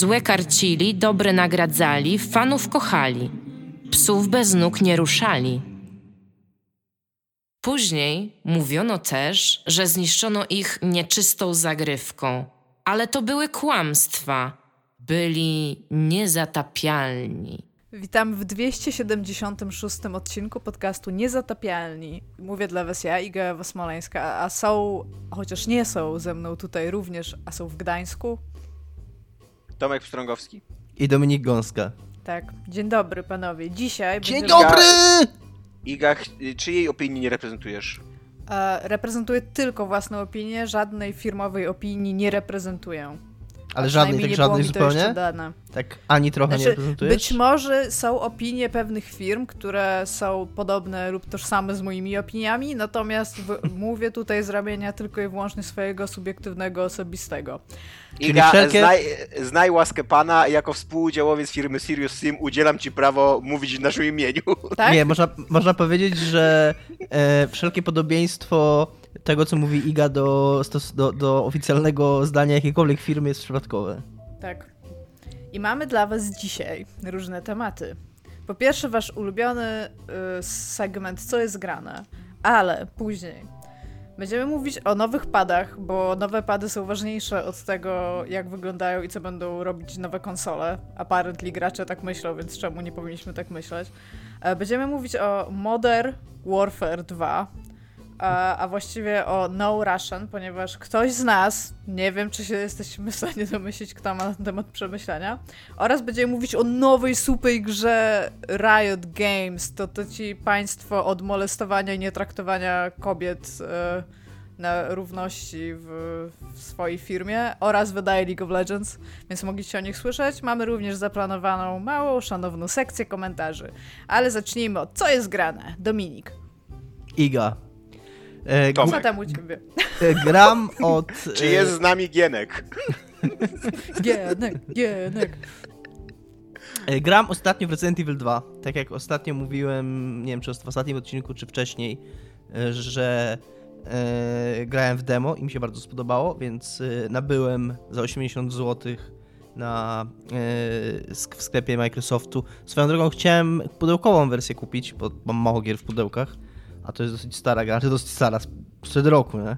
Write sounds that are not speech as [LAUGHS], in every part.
Złe karcili, dobre nagradzali, fanów kochali. Psów bez nóg nie ruszali. Później mówiono też, że zniszczono ich nieczystą zagrywką, ale to były kłamstwa. Byli niezatapialni. Witam w 276 odcinku podcastu Niezatapialni. Mówię dla was ja, Iga Ewa Smoleńska, a są, chociaż nie są ze mną tutaj również, a są w Gdańsku. Tomek Pstrągowski. I Dominik Gąska. Tak, dzień dobry panowie. Dzisiaj Dzień będziemy... dobry! Iga, czyjej opinii nie reprezentujesz? E, reprezentuję tylko własną opinię, żadnej firmowej opinii nie reprezentuję. Ale żadnej, tak nie żadnej mi to jeszcze zupełnie? dane. Tak ani trochę nie Znaczy, reprezentujesz? być może są opinie pewnych firm, które są podobne lub tożsame z moimi opiniami, natomiast w, [LAUGHS] mówię tutaj z ramienia tylko i wyłącznie swojego subiektywnego, osobistego. Iga, wszelkie- znaj, znaj łaskę pana, jako współudziałowiec firmy Sirius Sim udzielam ci prawo mówić w naszym imieniu. Tak? Nie, można, można powiedzieć, że e, wszelkie podobieństwo tego, co mówi Iga do, do, do oficjalnego zdania jakiejkolwiek firmy jest przypadkowe. Tak. I mamy dla Was dzisiaj różne tematy. Po pierwsze, Wasz ulubiony y, segment, co jest grane, ale później będziemy mówić o nowych padach, bo nowe pady są ważniejsze od tego, jak wyglądają i co będą robić nowe konsole. Apparently gracze tak myślą, więc czemu nie powinniśmy tak myśleć? E, Będziemy mówić o Modern Warfare 2, a, właściwie o No Russian, ponieważ ktoś z nas, nie wiem czy się jesteśmy w stanie domyślić, kto ma na ten temat przemyślenia, oraz będziemy mówić o nowej super grze Riot Games, to, to ci państwo od molestowania i nietraktowania kobiet e, na równości w, w swojej firmie oraz wydaje League of Legends, więc mogliście o nich słyszeć. Mamy również zaplanowaną małą, szanowną sekcję komentarzy. Ale zacznijmy od co jest grane. Dominik, Iga. E, Tomek. co tam u ciebie? e, gram od... [LAUGHS] Czy e, jest z nami Gienek? [LAUGHS] Gienek, Gienek. E, Gram ostatnio w Resident Evil 2. Tak jak ostatnio mówiłem, nie wiem czy w ostatnim odcinku, czy wcześniej, e, że e, grałem w demo i mi się bardzo spodobało, więc e, nabyłem za 80 zł na, e, sk- w sklepie Microsoftu. Swoją drogą chciałem pudełkową wersję kupić, bo mam mało gier w pudełkach, a to jest dosyć stara gra, znaczy dosyć stara, sprzed roku, nie?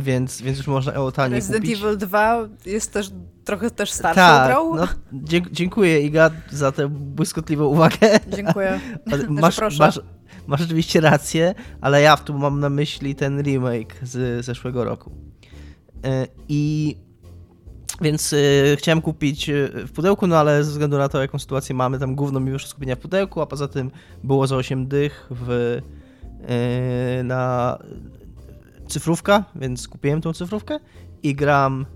Więc, więc już można ją taniej Resident kupić. Evil 2 jest też trochę też starszą Tak, grą. no, dziękuję Iga za tę błyskotliwą uwagę. Dziękuję. [LAUGHS] Masz, proszę. masz, masz oczywiście rację, ale ja tu mam na myśli ten remake z zeszłego roku. E, I więc e, chciałem kupić e, w pudełku, no ale ze względu na to, jaką sytuację mamy, tam gówno mi wyszło skupienia w pudełku, a poza tym było za 8 dych w, na cyfrówka, więc kupiłem tą cyfrówkę i gram e,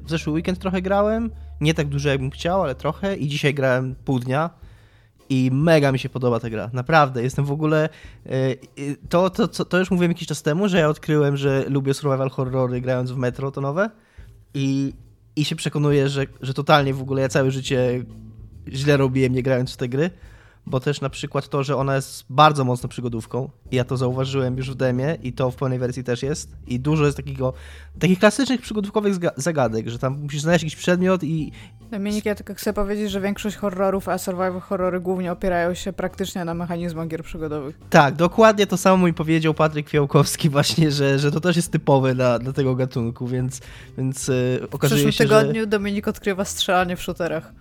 w zeszły weekend trochę grałem, nie tak dużo jakbym chciał, ale trochę. I dzisiaj grałem pół dnia. I mega mi się podoba ta gra, naprawdę, jestem w ogóle, e, to, to, to, to już mówiłem jakiś czas temu, że ja odkryłem, że lubię survival horrory grając w Metro to nowe i, i się przekonuję, że, że totalnie w ogóle ja całe życie źle robiłem nie grając w te gry, bo też na przykład to, że ona jest bardzo mocno przygodówką i ja to zauważyłem już w demie i to w pełnej wersji też jest i dużo jest takiego, takich klasycznych przygodówkowych zagadek, że tam musisz znaleźć jakiś przedmiot i Dominik, ja tylko chcę powiedzieć, że większość horrorów, a survival horrory głównie opierają się praktycznie na mechanizmach gier przygodowych. tak, dokładnie to samo mi powiedział Patryk Fiałkowski [LAUGHS] właśnie, że, że to też jest typowe dla, dla tego gatunku, więc, więc yy, W okazuje przyszłym się, tygodniu że... Dominik odkrywa strzelanie w shooterach.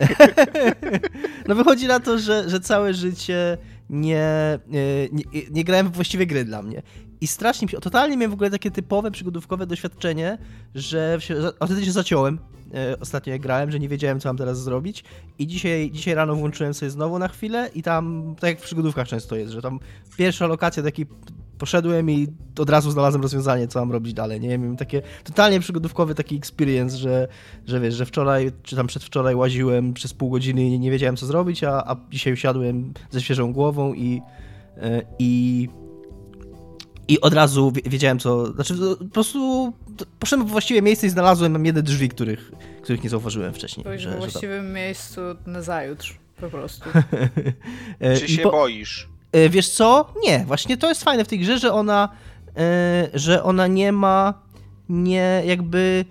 [LAUGHS] No wychodzi na to, że, że całe życie nie, nie, nie, nie grałem w właściwe gry dla mnie. I strasznie mi się, totalnie miałem w ogóle takie typowe, przygodówkowe doświadczenie, że a wtedy się zaciąłem e, ostatnio jak grałem, że nie wiedziałem, co mam teraz zrobić i dzisiaj, dzisiaj rano włączyłem sobie znowu na chwilę i tam, tak jak w przygodówkach często jest, że tam pierwsza lokacja, taki poszedłem i od razu znalazłem rozwiązanie, co mam robić dalej, nie wiem, takie totalnie przygodówkowy taki experience, że, że wiesz, że wczoraj, czy tam przedwczoraj łaziłem przez pół godziny i nie wiedziałem, co zrobić, a, a dzisiaj usiadłem ze świeżą głową i, e, i i od razu wiedziałem, co. Znaczy, po prostu poszedłem w właściwe miejsce i znalazłem jedne drzwi, których, których nie zauważyłem wcześniej. Byłeś że, w właściwym że miejscu na zajutrz, po prostu. [LAUGHS] Czy się po... boisz? E, wiesz co? Nie, właśnie to jest fajne w tej grze, że ona, e, że ona nie ma, nie jakby,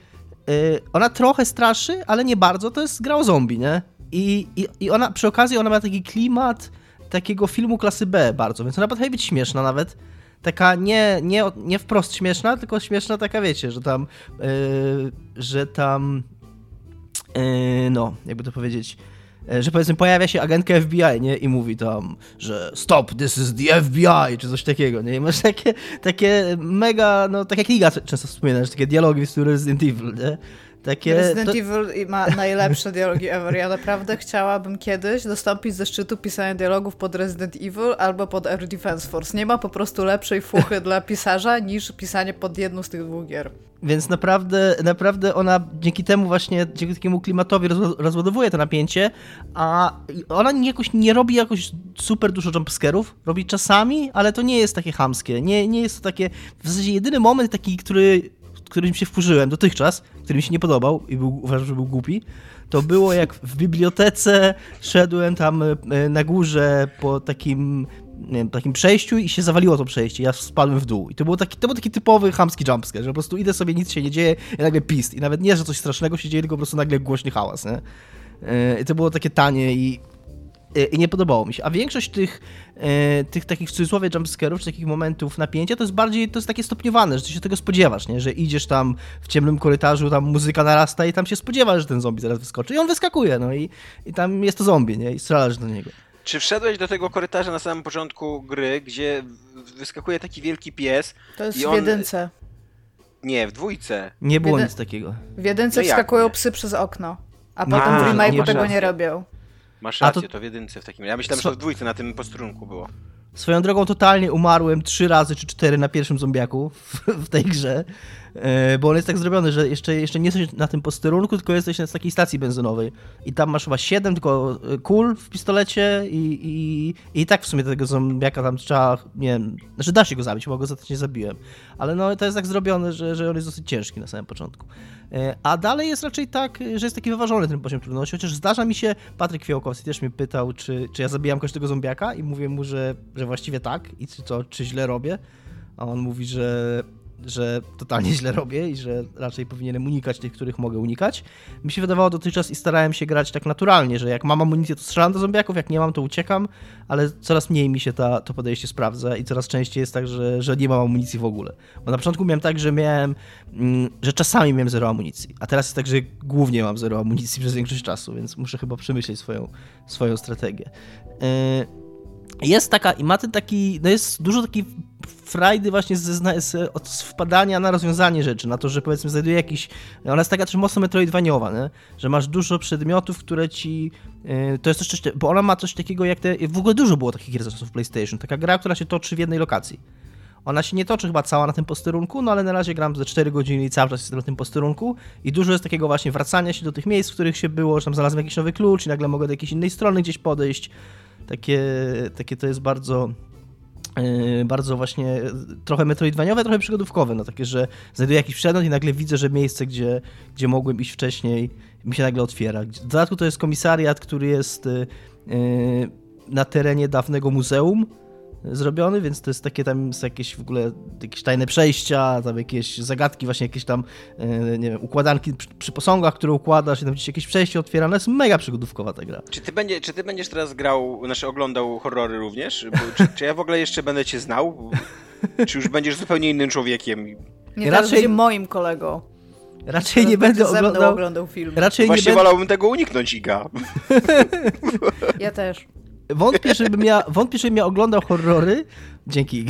e, ona trochę straszy, ale nie bardzo, to jest gra o zombie, nie? I, i, I ona, przy okazji ona ma taki klimat takiego filmu klasy B bardzo, więc ona potrafi być śmieszna nawet, taka nie, nie, nie wprost śmieszna, tylko śmieszna taka, wiecie, że tam, yy, że tam, yy, no, jakby to powiedzieć, że powiedzmy pojawia się agentka FBI, nie? I mówi tam, że stop, this is the FBI, czy coś takiego, nie? I masz takie, takie mega, no tak jak Liga często wspomina, że takie dialogi z Resident Evil, nie? Takie, Resident to... Evil ma [LAUGHS] najlepsze dialogi ever. Ja naprawdę chciałabym kiedyś dostąpić ze szczytu pisania dialogów pod Resident Evil albo pod Air Defense Force. Nie ma po prostu lepszej fuchy [LAUGHS] dla pisarza niż pisanie pod jedną z tych dwóch gier. Więc naprawdę, naprawdę ona dzięki temu właśnie, dzięki takiemu klimatowi rozładowuje to napięcie, a ona jakoś nie robi jakoś super dużo jumpscarów, robi czasami, ale to nie jest takie hamskie, nie, nie jest to takie, w zasadzie jedyny moment taki, który którym się wkurzyłem dotychczas, który mi się nie podobał i był, uważam, że był głupi, to było jak w bibliotece szedłem tam e, na górze po takim nie wiem, takim przejściu i się zawaliło to przejście. Ja spadłem w dół. I to, był taki, to był taki typowy chamski jumpscare, że po prostu idę sobie, nic się nie dzieje i nagle pist. I nawet nie, że coś strasznego się dzieje, tylko po prostu nagle głośny hałas, nie? E, I to było takie tanie i i nie podobało mi się. A większość tych, e, tych takich w cudzysłowie jumpscarów, czy takich momentów napięcia, to jest bardziej, to jest takie stopniowane, że ty się tego spodziewasz, nie? Że idziesz tam w ciemnym korytarzu, tam muzyka narasta i tam się spodziewasz, że ten zombie zaraz wyskoczy i on wyskakuje, no i, i tam jest to zombie, nie? I strzelasz do niego. Czy wszedłeś do tego korytarza na samym początku gry, gdzie wyskakuje taki wielki pies? To jest w jedynce. Nie, w dwójce. Nie było nic takiego. W jedynce no wskakują psy przez okno, a no potem w remake'u tego nie robią. Masz rację, to... to w jedynce w takim razie. Ja myślałem, że to w dwójce na tym posterunku było. Swoją drogą totalnie umarłem trzy razy czy cztery na pierwszym zombiaku w, w, tej grze, bo on jest tak zrobiony, że jeszcze, jeszcze nie jesteś na tym posterunku, tylko jesteś na takiej stacji benzynowej. I tam masz chyba siedem tylko e, kul w pistolecie i, i, i tak w sumie tego zombiaka tam trzeba, nie wiem, znaczy da się go zabić, bo go nie zabiłem, ale no to jest tak zrobione, że, że on jest dosyć ciężki na samym początku. E, a dalej jest raczej tak, że jest taki wyważony ten poziom trudności, chociaż zdarza mi się, Patryk Fiałkowski też mnie pytał, czy, czy ja zabijam każdego zombiaka i mówię mu, że, że właściwie tak i czy czy źle robię, a on mówi, że że totalnie źle robię i że raczej powinienem unikać tych, których mogę unikać. Mi się wydawało dotychczas i starałem się grać tak naturalnie, że jak mam amunicję, to strzelam do zombiaków, jak nie mam, to uciekam, ale coraz mniej mi się ta, to podejście sprawdza i coraz częściej jest tak, że, że nie mam amunicji w ogóle. Bo na początku miałem tak, że miałem, mm, że czasami miałem zero amunicji, a teraz jest tak, że głównie mam zero amunicji [LAUGHS] przez większość czasu, więc muszę chyba przemyśleć swoją, swoją strategię. Yy, jest taka, i ma ten taki, no jest dużo takiej frajdy właśnie z, z, z, wpadania na rozwiązanie rzeczy, na to, że powiedzmy znajduje jakiś... Ona jest taka też mocno metroidwaniowa, nie? że masz dużo przedmiotów, które ci... Yy, to jest coś, bo ona ma coś takiego jak te... W ogóle dużo było takich gier w PlayStation. Taka gra, która się toczy w jednej lokacji. Ona się nie toczy chyba cała na tym posterunku, no ale na razie gram ze 4 godziny i cały czas jestem na tym posterunku i dużo jest takiego właśnie wracania się do tych miejsc, w których się było, że tam znalazłem jakiś nowy klucz i nagle mogę do jakiejś innej strony gdzieś podejść. Takie, takie to jest bardzo bardzo właśnie trochę metroidwaniowe, trochę przygodówkowe, no takie, że znajduję jakiś przedmiot i nagle widzę, że miejsce, gdzie, gdzie mogłem iść wcześniej, mi się nagle otwiera. W dodatku to jest komisariat, który jest yy, na terenie dawnego muzeum, zrobiony, więc to jest takie tam są jakieś w ogóle jakieś tajne przejścia, tam jakieś zagadki, właśnie jakieś tam, e, nie wiem, układanki przy, przy posągach, które układasz i tam gdzieś jakieś przejście otwierane, jest mega przygodówkowa ta gra. Czy ty, będzie, czy ty będziesz teraz grał, znaczy oglądał horrory również? Bo, czy, czy ja w ogóle jeszcze będę cię znał? Czy już będziesz zupełnie innym człowiekiem? Nie, raczej będzie moim kolegą. Raczej nie będę oglądał, oglądał film. Raczej Właśnie nie wolałbym tego uniknąć, Iga. ja też. Wątpię, żebym ja, wątpię, żebym ja oglądał horrory. Dzięki. [LAUGHS]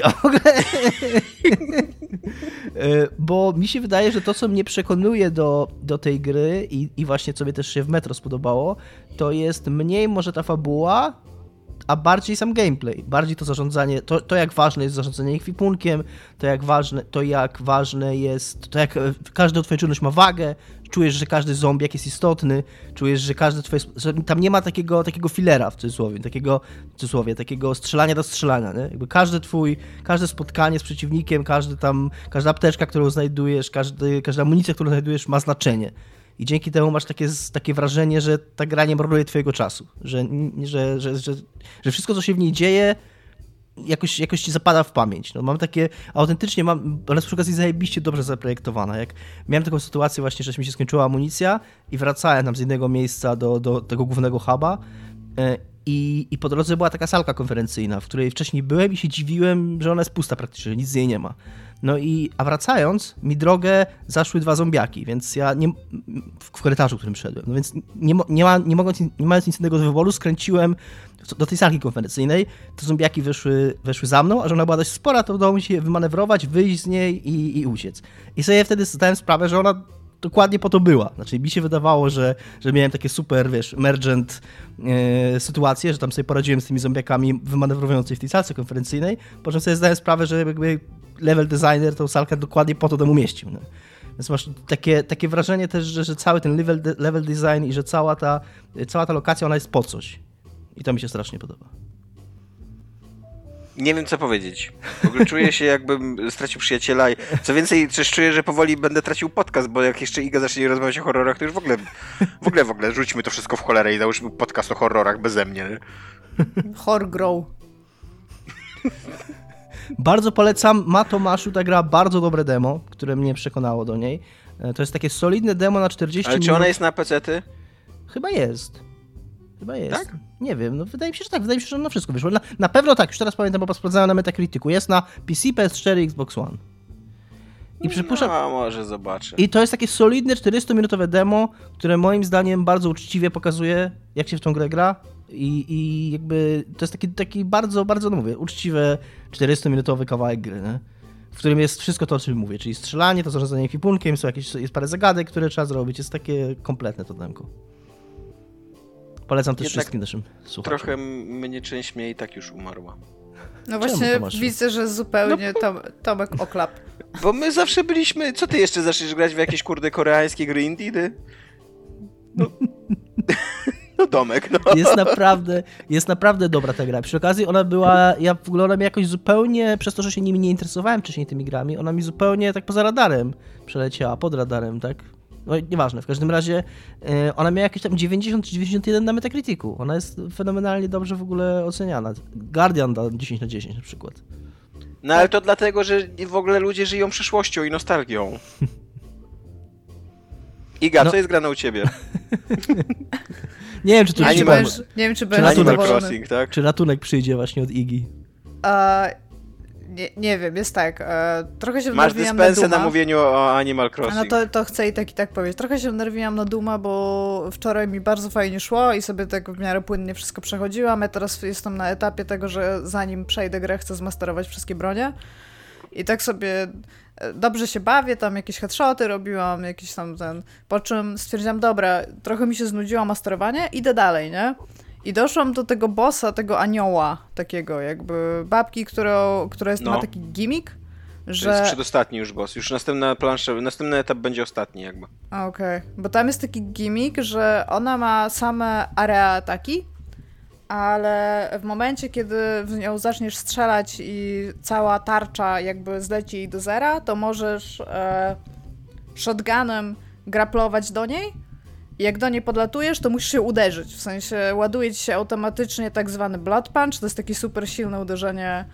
E, bo mi się wydaje, że to, co mnie przekonuje do, do tej gry i, i właśnie co też się w Metro spodobało, to jest mniej może ta fabuła, a bardziej sam gameplay, bardziej to zarządzanie, to, to jak ważne jest zarządzanie ekwipunkiem, to jak ważne, to jak ważne jest, to jak e, każda twoja czynność ma wagę, czujesz, że każdy zombiak jest istotny, czujesz, że każdy twoje, tam nie ma takiego, takiego filera w cudzysłowie, takiego, w cudzysłowie, takiego strzelania do strzelania, nie? Jakby każdy twój, każde spotkanie z przeciwnikiem, każdy tam, każda apteczka, którą znajdujesz, każdy, każda amunicja, którą znajdujesz ma znaczenie. I dzięki temu masz takie, takie wrażenie, że ta gra nie marnuje twojego czasu, że, że, że, że, że wszystko, co się w niej dzieje, jakoś, jakoś ci zapada w pamięć. No, mam takie, autentycznie mam, ale przy okazji zajebiście dobrze zaprojektowana. Jak miałem taką sytuację właśnie, że mi się skończyła amunicja i wracałem tam z innego miejsca do, do tego głównego huba e, i, i po drodze była taka salka konferencyjna, w której wcześniej byłem i się dziwiłem, że ona jest pusta praktycznie, nic z niej nie ma. No i, a wracając, mi drogę zaszły dwa zombiaki, więc ja nie, w korytarzu, którym szedłem, no więc nie, nie, ma, nie, mogąc, nie mając nic innego do wyboru, skręciłem do tej salki konferencyjnej, te zombiaki weszły, weszły za mną, a że ona była dość spora, to udało mi się manewrować, wyjść z niej i, i uciec. I sobie wtedy zdałem sprawę, że ona dokładnie po to była. Znaczy mi się wydawało, że, że miałem takie super, wiesz, emergent e, sytuacje, że tam sobie poradziłem z tymi zombiakami wymanewrującymi w tej salce konferencyjnej, po czym sobie zdałem sprawę, że jakby level designer tą salkę dokładnie po to tam umieścił. No. Więc masz takie, takie wrażenie też, że, że cały ten level, level design i że cała ta, cała ta lokacja, ona jest po coś. I to mi się strasznie podoba. Nie wiem, co powiedzieć. W ogóle czuję się, jakbym stracił przyjaciela. Co więcej, też czuję, że powoli będę tracił podcast, bo jak jeszcze Iga zacznie rozmawiać o horrorach, to już w ogóle, w ogóle, w ogóle rzućmy to wszystko w cholerę i załóżmy podcast o horrorach beze mnie. Horror grow. Bardzo polecam. Ma Tomaszu ta gra bardzo dobre demo, które mnie przekonało do niej. E, to jest takie solidne demo na 40 Ale minut. czy ona jest na PC-ty? Chyba jest. Chyba jest. Tak? Nie wiem, no wydaje mi się, że tak. Wydaje mi się, że na wszystko wyszło. Na, na pewno tak, już teraz pamiętam, bo sprawdzałem na Metacriticu. Jest na PC, PS4 Xbox One. I przypuszczam... No, może zobaczę. I to jest takie solidne 400-minutowe demo, które moim zdaniem bardzo uczciwie pokazuje, jak się w tą grę gra. I, i jakby to jest taki, taki bardzo, bardzo, no mówię, uczciwe 400-minutowy kawałek gry, nie? w którym jest wszystko to, o czym mówię, czyli strzelanie, to zarządzanie ekwipunkiem, są jakieś, jest parę zagadek, które trzeba zrobić, jest takie kompletne to demko. Polecam też Jednak wszystkim naszym słuchaczom. Trochę mnie część mnie i tak już umarła. No właśnie widzę, że zupełnie Tom, Tomek oklap. [LAUGHS] Bo my zawsze byliśmy... Co ty jeszcze zaczniesz grać w jakieś kurde koreańskie gry indie, ty? No, [LAUGHS] no domek, no. Jest naprawdę, jest naprawdę dobra ta gra. Przy okazji ona była, ja w ogóle ona mi jakoś zupełnie, przez to, że się nimi nie interesowałem wcześniej tymi grami, ona mi zupełnie tak poza radarem przeleciała, pod radarem, tak? No nieważne, w każdym razie e, ona miała jakieś tam 90 czy 91 na Metacriticu. Ona jest fenomenalnie dobrze w ogóle oceniana. Guardian da 10 na 10 na przykład. No ale to dlatego, że w ogóle ludzie żyją przyszłością i nostalgią. [LAUGHS] Iga, No. co jest grane u ciebie? [LAUGHS] Nie wiem, czy tu Nie będziesz, nie wiem, czy będziesz ratunek. Animal zadowolony. Crossing, tak? czy ratunek przyjdzie właśnie od Iggy. A, nie, nie wiem, jest tak. E, trochę się Masz na dyspensę Duma. na mówieniu o Animal Crossing. No to, to chcę i tak i tak powiedzieć. Trochę się wnerwiłam na Duma, bo wczoraj mi bardzo fajnie szło i sobie tak w miarę płynnie wszystko przechodziłam. Ja teraz jestem na etapie tego, że zanim przejdę grę, chcę zmasterować wszystkie bronie. I tak sobie dobrze się bawię, tam jakieś headshoty robiłam, jakiś tam ten... Po czym stwierdziłam, dobra, trochę mi się znudziło masterowanie, idę dalej, nie? I doszłam do tego bossa, tego anioła takiego, jakby babki, którą, która jest, No. ma taki gimmick, To że... jest przedostatni już boss. Już następna plansza, następny etap będzie ostatni jakby. Okej, bo tam jest taki gimmick, że ona ma same area ataki, ale w momencie, kiedy w nią zaczniesz strzelać i cała tarcza jakby zleci jej do zera, to możesz e, shotgunem graplować do niej i jak do niej podlatujesz, to musisz się uderzyć. W sensie ładuje ci się automatycznie tak zwany blood punch, to jest takie super silne uderzenie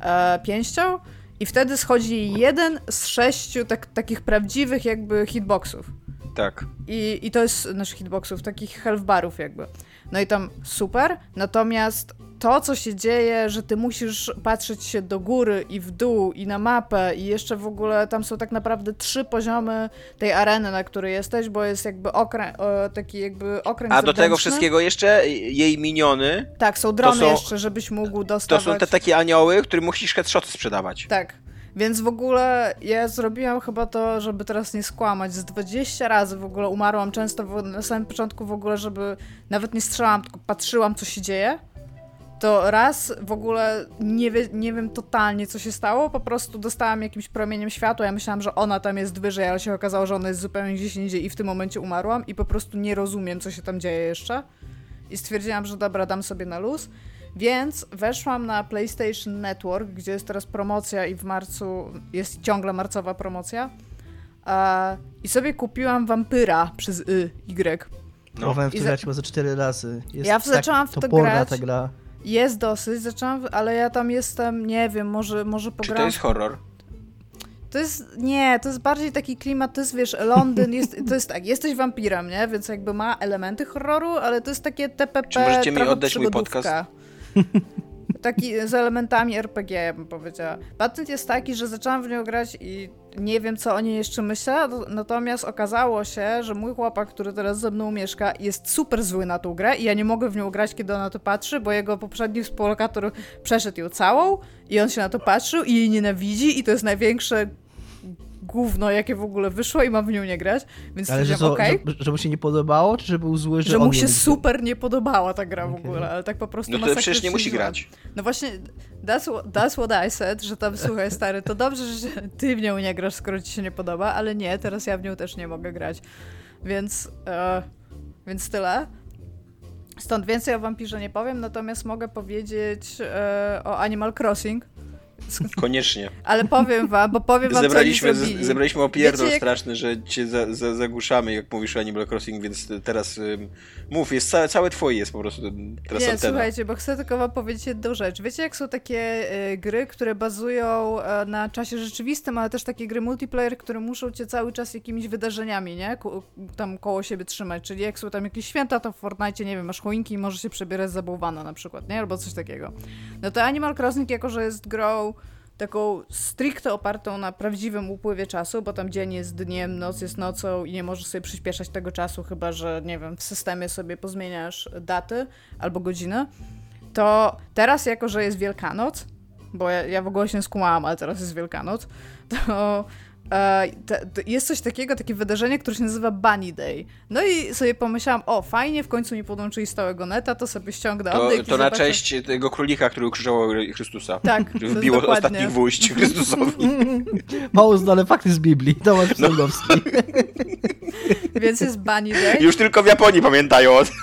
e, pięścią i wtedy schodzi jeden z sześciu tak, takich prawdziwych jakby hitboxów. Tak. I, I to jest naszych hitboxów, takich health barów jakby. No i tam super, natomiast to, co się dzieje, że ty musisz patrzeć się do góry i w dół i na mapę i jeszcze w ogóle tam są tak naprawdę trzy poziomy tej areny, na której jesteś, bo jest jakby okręg, taki jakby okręg A do tego wszystkiego jeszcze jej miniony Tak, są drony są- jeszcze, żebyś mógł to dostawać... są te takie anioły, którym musisz headshoty sprzedawać. Tak. Więc w ogóle ja zrobiłam chyba to, żeby teraz nie skłamać. Z 20 razy w ogóle umarłam często w, na samym początku w ogóle, żeby nawet nie strzelałam, tylko patrzyłam, co się dzieje. to raz w ogóle nie, wie, nie wiem totalnie, co się stało, po prostu dostałam jakimś promieniem światła, ja myślałam, że ona tam jest wyżej, ale się okazało, że ona jest zupełnie gdzieś indziej i w tym momencie umarłam i po prostu nie rozumiem, co się tam dzieje jeszcze. I stwierdziłam, że dobra, dam sobie na luz. Więc weszłam na PlayStation Network, gdzie jest teraz promocja i w marcu jest ciągle marcowa promocja. E, I sobie kupiłam Wampyra przez Y, Y. No. Próbowałem w to grać chyba za 4 razy. Jest Ja tak zaczęłam w to toporna grać. ta gra. Jest dosyć, zaczęłam, ale ja tam jestem, nie wiem, może, może Czy pogram. to jest horror? To jest, nie, to jest bardziej taki klimat, to jest, wiesz, Londyn, [LAUGHS] jest, to jest tak, jesteś wampirem, nie? Więc jakby ma elementy horroru, ale to jest takie TPP, Czy możecie mi oddać mój przygodówka. Taki z elementami RPG, bym powiedziała. Patent jest taki, że zaczęłam w nią grać i nie wiem, co o niej jeszcze myślę, no- natomiast okazało się, że mój chłopak, który teraz ze mną mieszka, jest super zły na tą grę i ja nie mogę w nią grać, kiedy on na to patrzy, bo jego poprzedni współlokator przeszedł ją całą i on się na to patrzył i jej nienawidzi i to jest największe gówno, jakie w ogóle wyszło i mam w nią nie grać, więc Ale że, co, okej, że, że mu się nie podobało, czy że był zły, że, że mu się super nie podobała ta gra w ogóle, ale tak po prostu No to przecież nie musi grać. No właśnie, that's, what- that's what I said, że tam, słuchaj stary, to dobrze, że [LAUGHS] ty w nią nie grasz, skoro ci się nie podoba, ale nie, teraz ja w nią też nie mogę grać. Więc, e, więc tyle. Stąd więcej o wampirze nie powiem, natomiast mogę powiedzieć e, o Animal Crossing, Koniecznie. ale powiem wam, bo powiem wam, Zebraliśmy, co oni zebraliśmy opierdol Wiecie, straszny, że cię za, za, zagłuszamy, jak mówisz o Animal Crossing, więc teraz mów, jest całe, całe twoje jest po prostu teraz Nie, antena. słuchajcie, bo chcę tylko wam powiedzieć jedną rzecz. Wiecie, jak są takie e, gry, które bazują e, na czasie rzeczywistym, ale też takie gry multiplayer, które muszą cię cały czas jakimiś wydarzeniami, nie? Ku, tam koło siebie trzymać. Czyli jak są tam jakieś święta, to w Fortnite, nie wiem, masz choinki i możesz się przebierać za bałwana na przykład, nie? Albo coś takiego. No to Animal Crossing, jako że jest grą taką stricte opartą na prawdziwym upływie czasu, bo tam dzień jest dniem, noc jest nocą i nie możesz sobie przyspieszać tego czasu, chyba że, nie wiem, w systemie sobie pozmieniasz daty albo godziny, to teraz, jako że jest Wielkanoc, bo ja, ja w ogóle się skumałam, ale teraz jest Wielkanoc, to jest coś takiego, takie wydarzenie, które się nazywa Bunny Day. No i sobie pomyślałam, o fajnie, w końcu mi podłączyli stałego neta, to sobie ściągnę To, to na zobaczę- cześć tego królika, który ukrzyżował Chrystusa. Tak, [LAUGHS] Który jest wbiło dokładnie. ostatni gwóźdź Chrystusowi. [LAUGHS] Mało znane fakty z Biblii. Tomasz No. [LAUGHS] Więc jest Bunny Day. Już tylko w Japonii pamiętają o tym.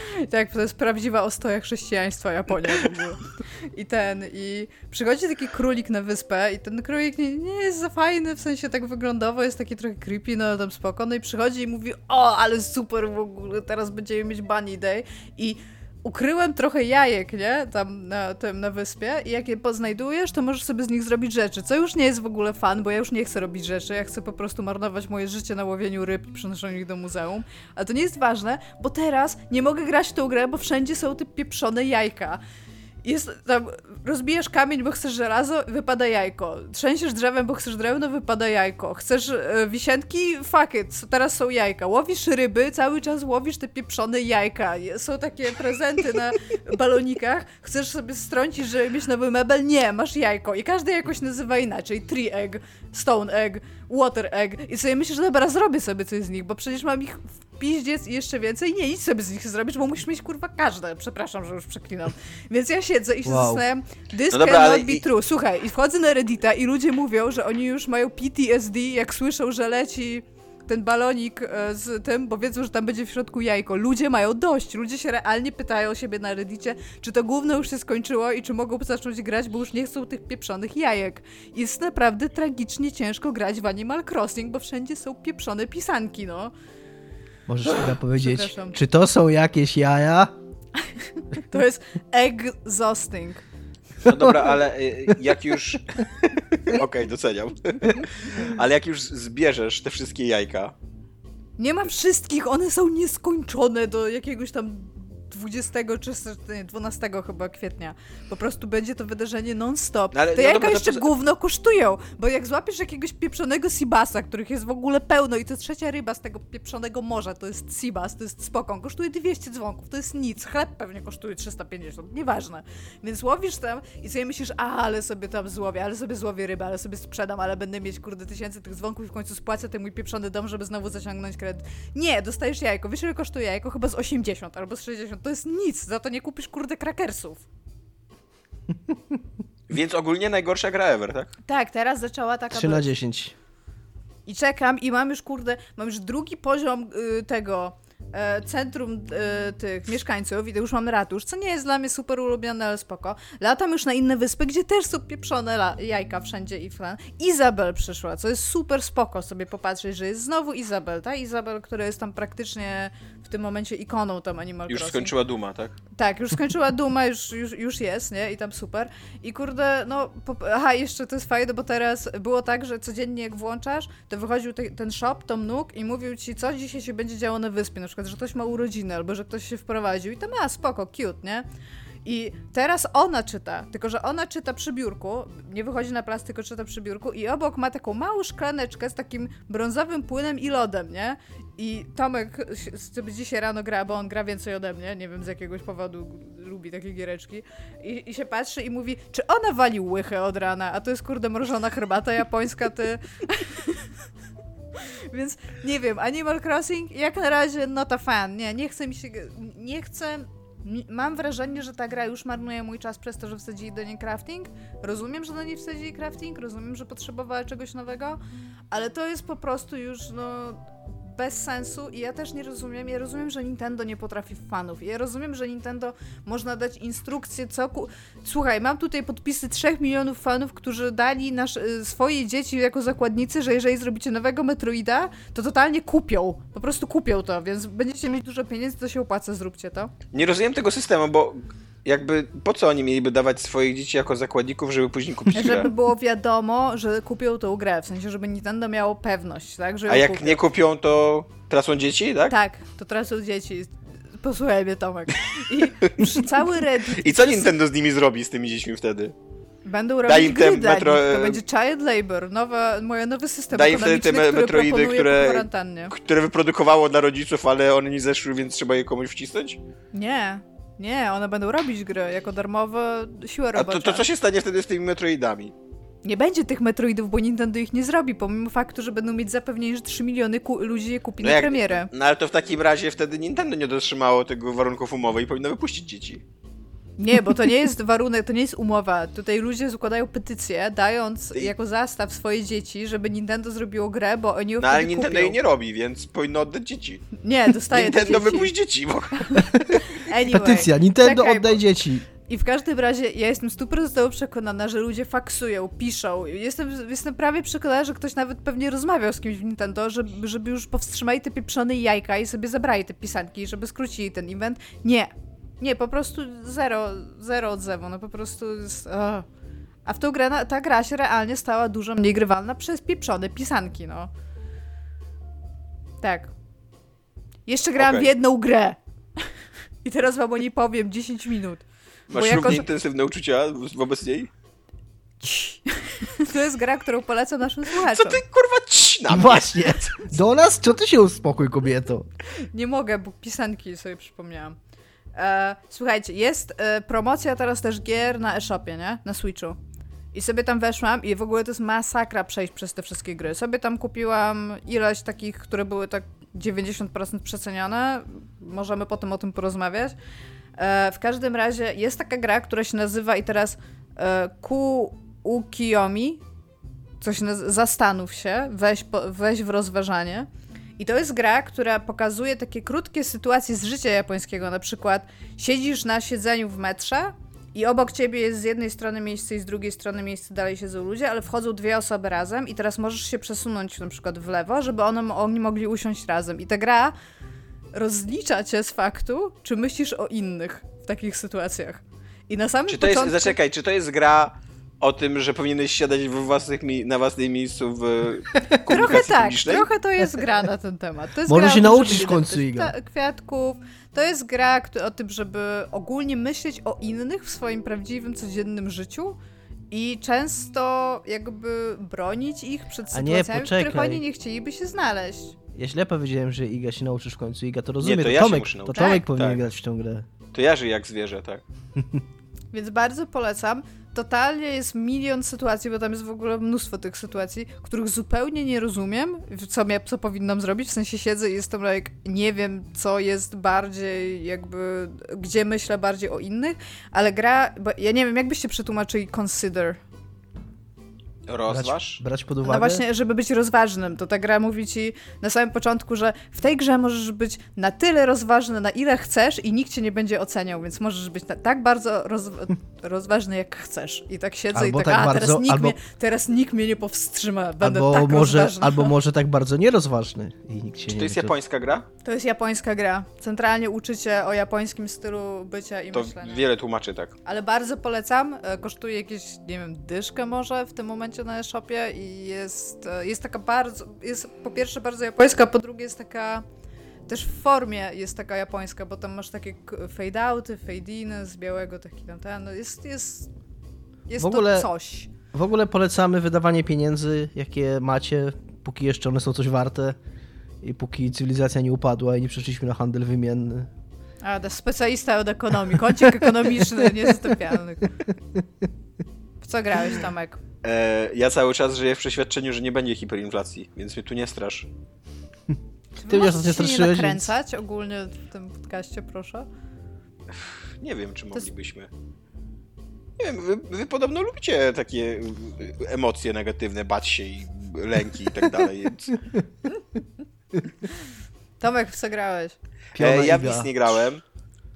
[LAUGHS] Tak, to jest prawdziwa ostoja chrześcijaństwa Japonia. I ten, i przychodzi taki królik na wyspę i ten królik nie, nie jest za fajny, w sensie tak wyglądowo, jest taki trochę creepy, no ale tam spoko, no i przychodzi i mówi, o, ale super w ogóle, teraz będziemy mieć bunny day i ukryłem trochę jajek, nie, tam na tym, na wyspie i jak je poznajdujesz, to możesz sobie z nich zrobić rzeczy, co już nie jest w ogóle fan, bo ja już nie chcę robić rzeczy, ja chcę po prostu marnować moje życie na łowieniu ryb i przenoszeniu ich do muzeum, ale to nie jest ważne, bo teraz nie mogę grać w tą grę, bo wszędzie są te pieprzone jajka. Jest tam, rozbijasz kamień, bo chcesz żelazo, wypada jajko. Trzęsiesz drzewem, bo chcesz drewno, wypada jajko. Chcesz e, wisienki, fuck it, teraz są jajka. Łowisz ryby, cały czas łowisz te pieprzone jajka. Są takie prezenty na [LAUGHS] balonikach. Chcesz sobie strącić, żeby mieć nowy mebel? Nie, masz jajko. I każde jakoś nazywa inaczej. Tree egg, stone egg, water egg. I sobie myślisz, że dobra, zrobię sobie coś z nich, bo przecież mam ich w piździec i jeszcze więcej. Nie, nic sobie z nich zrobić, bo musisz mieć kurwa każde. Przepraszam, że już przeklinam. Więc ja siedzę i się Wow. zastanawiam, this No dobra, cannot be i- true. Słuchaj, i wchodzę na Reddita i ludzie mówią, że oni już mają PTSD, jak słyszą, że leci ten balonik e, z tym, bo wiedzą, że tam będzie w środku jajko. Ludzie mają dość. Ludzie się realnie pytają siebie na Reddicie, czy to gówno już się skończyło i czy mogą zacząć grać, bo już nie chcą tych pieprzonych jajek. Jest naprawdę tragicznie ciężko grać w Animal Crossing, bo wszędzie są pieprzone pisanki, no. Możesz chyba [GASPS] powiedzieć, czy to są jakieś jaja? [LAUGHS] To jest exhausting. No dobra, ale y, jak już... [LAUGHS] Okej, doceniam. [LAUGHS] Ale jak już zbierzesz te wszystkie jajka, Nie ma wszystkich, one są nieskończone do jakiegoś tam 20 czy nie, 12 chyba kwietnia. Po prostu będzie to wydarzenie non-stop. No ale- to no to jeszcze poza- gówno kosztują, bo jak złapiesz jakiegoś pieprzonego sibasa, których jest w ogóle pełno i to trzecia ryba z tego pieprzonego morza, to jest sibas, to jest spokon, kosztuje 200 dzwonków, to jest nic. Chleb pewnie kosztuje 350, nieważne. Więc łowisz tam i sobie myślisz, a, ale sobie tam złowię, ale sobie złowię rybę, ale sobie sprzedam, ale będę mieć, kurde, tysięcy tych dzwonków i w końcu spłacę ten mój pieprzony dom, żeby znowu zaciągnąć kredyt. Nie, dostajesz jajko. Wiesz, ile kosztuje jajko? Chyba z 80 albo z 60 50, to jest nic, za to nie kupisz kurde krakersów. [LAUGHS] Więc ogólnie najgorsza gra ever, tak? Tak, teraz zaczęła taka... 3 na 10. I czekam i mam już, kurde, mam już drugi poziom y, tego e, centrum y, tych mieszkańców i już mam ratusz, co nie jest dla mnie super ulubione, ale spoko. Latam już na inne wyspy, gdzie też są pieprzone la- jajka wszędzie i flan. Izabel przyszła, co jest super spoko sobie popatrzeć, że jest znowu Izabel, ta Izabel, która jest tam praktycznie w tym momencie ikoną tam Animal Już Crossing. skończyła Duma, tak? Tak, już skończyła Duma, już, już, już jest, nie? I tam super. I kurde, no, po, aha, jeszcze to jest fajne, bo teraz było tak, że codziennie jak włączasz, to wychodził te, ten shop, Tom Nook i mówił ci, co dzisiaj się będzie działo na wyspie, na przykład, że ktoś ma urodziny, albo że ktoś się wprowadził i tam, a, spoko, cute, nie? I teraz ona czyta, tylko że ona czyta przy biurku, nie wychodzi na plac, tylko czyta przy biurku i obok ma taką małą szklaneczkę z takim brązowym płynem i lodem, nie? I Tomek z tym dzisiaj rano gra, bo on gra więcej ode mnie, nie wiem z jakiegoś powodu lubi takie giereczki. I, i się patrzy i mówi, czy ona wali łychę od rana, a to jest kurde mrożona herbata japońska, ty... [LAUGHS] Więc nie wiem, Animal Crossing jak na razie not a fan, nie, nie chcę mi się, nie chcę Mam wrażenie, że ta gra już marnuje mój czas przez to, że wsadzili do niej crafting. Rozumiem, że do niej wsadzili crafting, rozumiem, że potrzebowała czegoś nowego, ale to jest po prostu już, no, bez sensu i ja też nie rozumiem. Ja rozumiem, że Nintendo nie potrafi fanów. Ja rozumiem, że Nintendo można dać instrukcję, co. Ku... Słuchaj, mam tutaj podpisy 3 milionów fanów, którzy dali nasz, y, swoje dzieci jako zakładnicy, że jeżeli zrobicie nowego Metroida, to totalnie kupią. Po prostu kupią to, więc będziecie mieć dużo pieniędzy, to się opłaca, zróbcie to. Nie rozumiem tego systemu, bo jakby po co oni mieliby dawać swoich dzieci jako zakładników, żeby później kupić grę? Żeby było wiadomo, że kupią tą grę, w sensie, żeby Nintendo miało pewność, tak? Że A jak kupią. nie kupią, to tracą dzieci, tak? Tak, to teraz są dzieci. Posłuchaj mnie, Tomek. I [LAUGHS] cały Reddit... I co Nintendo z nimi zrobi, z tymi dziećmi wtedy? Będą robić im gry dla metro- nich. To będzie child labor, nowa, moje nowy system Daj im wtedy te me- metroidy, które-. Które wyprodukowało dla rodziców, ale one nie zeszły, więc trzeba je komuś wcisnąć? Nie, nie, one będą robić gry jako darmowe siłę A robocze. to, to co się stanie wtedy z tymi Metroidami? Nie będzie tych Metroidów, bo Nintendo ich nie zrobi, pomimo faktu, że będą mieć zapewnienie, że 3 miliony ludzi je kupi No na jak- premierę. No ale to w takim razie wtedy Nintendo nie dotrzymało tego warunków umowy i powinno wypuścić dzieci. Nie, bo to nie jest warunek, to nie jest umowa. Tutaj ludzie składają petycję, dając jako zastaw swoje dzieci, żeby Nintendo zrobiło grę, bo oni ją No ale wtedy Nintendo kupią. jej nie robi, więc powinno oddać dzieci. Nie, dostaje te Nintendo dzieci. wypuść dzieci, bo... [LAUGHS] Anyway, Petycja, Nintendo czekaj, oddaj bo- dzieci. I w każdym razie ja jestem stuprocentowo przekonana, że ludzie faksują, piszą. Jestem, jestem prawie przekonana, że ktoś nawet pewnie rozmawiał z kimś w Nintendo, żeby, żeby już powstrzymali te pieprzone jajka i sobie zabrali te pisanki, żeby skrócili ten event. Nie. Nie, po prostu zero, zero odzewu. No po prostu jest... ugh. A w tą grę, na- ta gra się realnie stała dużo mniej grywalna przez pieprzone pisanki, no. Tak. Jeszcze grałam Okej. w jedną grę. I teraz wam o niej powiem 10 minut. Bo Masz jako, równie że- intensywne uczucia wobec niej? [LAUGHS] To jest gra, którą polecam naszym Co słuchaczom. ty kurwa ci na mnie? Właśnie. Do nas? Co ty się uspokój, kobieto? Nie mogę, bo pisanki sobie przypomniałam. E, słuchajcie, jest e, promocja teraz też gier na e-shopie, nie? Na Switchu. I sobie tam weszłam i w ogóle to jest masakra przejść przez te wszystkie gry. Sobie tam kupiłam ileś takich, które były tak 90% przecenione. Możemy potem o tym porozmawiać. E, w każdym razie jest taka gra, która się nazywa i teraz e, Ku Ukiyomi. Coś zastanów się, weź, po, weź w rozważanie. I to jest gra, która pokazuje takie krótkie sytuacje z życia japońskiego. Na przykład siedzisz na siedzeniu w metrze i obok ciebie jest z jednej strony miejsce i z drugiej strony miejsce dalej siedzą ludzie, ale wchodzą dwie osoby razem i teraz możesz się przesunąć na przykład w lewo, żeby one, oni mogli usiąść razem. I ta gra rozlicza cię z faktu, czy myślisz o innych w takich sytuacjach. I na samym Czy to jest, początku... zaczekaj, czy to jest gra o tym, że powinieneś siadać w własnych mi- na własnym miejscu w [LAUGHS] Trochę komunikacji tak, publicznej? trochę to jest gra na ten temat. To jest Może gra się żeby w nie końcu, Iga. kwi- Kwiatków. To jest gra o tym, żeby ogólnie myśleć o innych w swoim prawdziwym, codziennym życiu i często jakby bronić ich przed A nie, sytuacjami, w których poczekaj. oni nie chcieliby się znaleźć. Ja źle powiedziałem, że Iga się nauczysz w końcu. Iga to rozumie, to to, ja się Tomek, muszę to nauczyć. Tomek Tak, powinien tak. grać w tę grę. To ja żyję jak zwierzę, tak. [LAUGHS] Więc bardzo polecam. Totalnie jest milion sytuacji, bo tam jest w ogóle mnóstwo tych sytuacji, których zupełnie nie rozumiem, co, mia- co powinnam zrobić. W sensie siedzę i jestem like, nie wiem, co jest bardziej jakby, gdzie myślę bardziej o innych, ale gra, bo ja nie wiem, jak byście przetłumaczyli consider. Rozważ? Brać, brać pod uwagę? No właśnie, żeby być rozważnym, to ta gra mówi ci na samym początku, że w tej grze możesz być na tyle rozważny, na ile chcesz i nikt cię nie będzie oceniał, więc możesz być na, tak bardzo roz, [LAUGHS] rozważny, jak chcesz. I tak siedzę Albo i tak, tak a bardzo- teraz, nikt albo- mnie, teraz nikt mnie nie powstrzyma, będę Albo, tak może, rozważny. albo może tak bardzo nierozważny i nikt się Czy nie to jest wie, co- japońska gra? To jest japońska gra. Centralnie uczy cię o japońskim stylu bycia i To myślenia. wiele tłumaczy tak. Ale bardzo polecam. E, Kosztuje jakieś, nie wiem, dyszkę może w tym momencie na e-shopie i jest, e, jest taka bardzo, jest po pierwsze bardzo japońska, po drugie jest taka, też w formie jest taka japońska, bo tam masz takie fade-outy, fade-iny z białego, taki tam ten, no jest, jest, jest W ogóle- to coś. W ogóle polecamy wydawanie pieniędzy, jakie macie, póki jeszcze one są coś warte i póki cywilizacja nie upadła i nie przeszliśmy na handel wymienny. A, specjalista od ekonomii, kącik ekonomiczny [LAUGHS] niezastąpialny. Co grałeś, Tomek? E, ja cały czas żyję w przeświadczeniu, że nie będzie hiperinflacji, więc mnie tu nie strasz. Ty ostatnio się nie nakręcać ogólnie w tym podcaście, proszę? Nie wiem, czy jest- moglibyśmy. Nie wiem, wy, wy podobno lubicie takie emocje negatywne, bać się i lęki i tak dalej, więc... [LAUGHS] Tomek, w co grałeś? E, ja w nic nie grałem,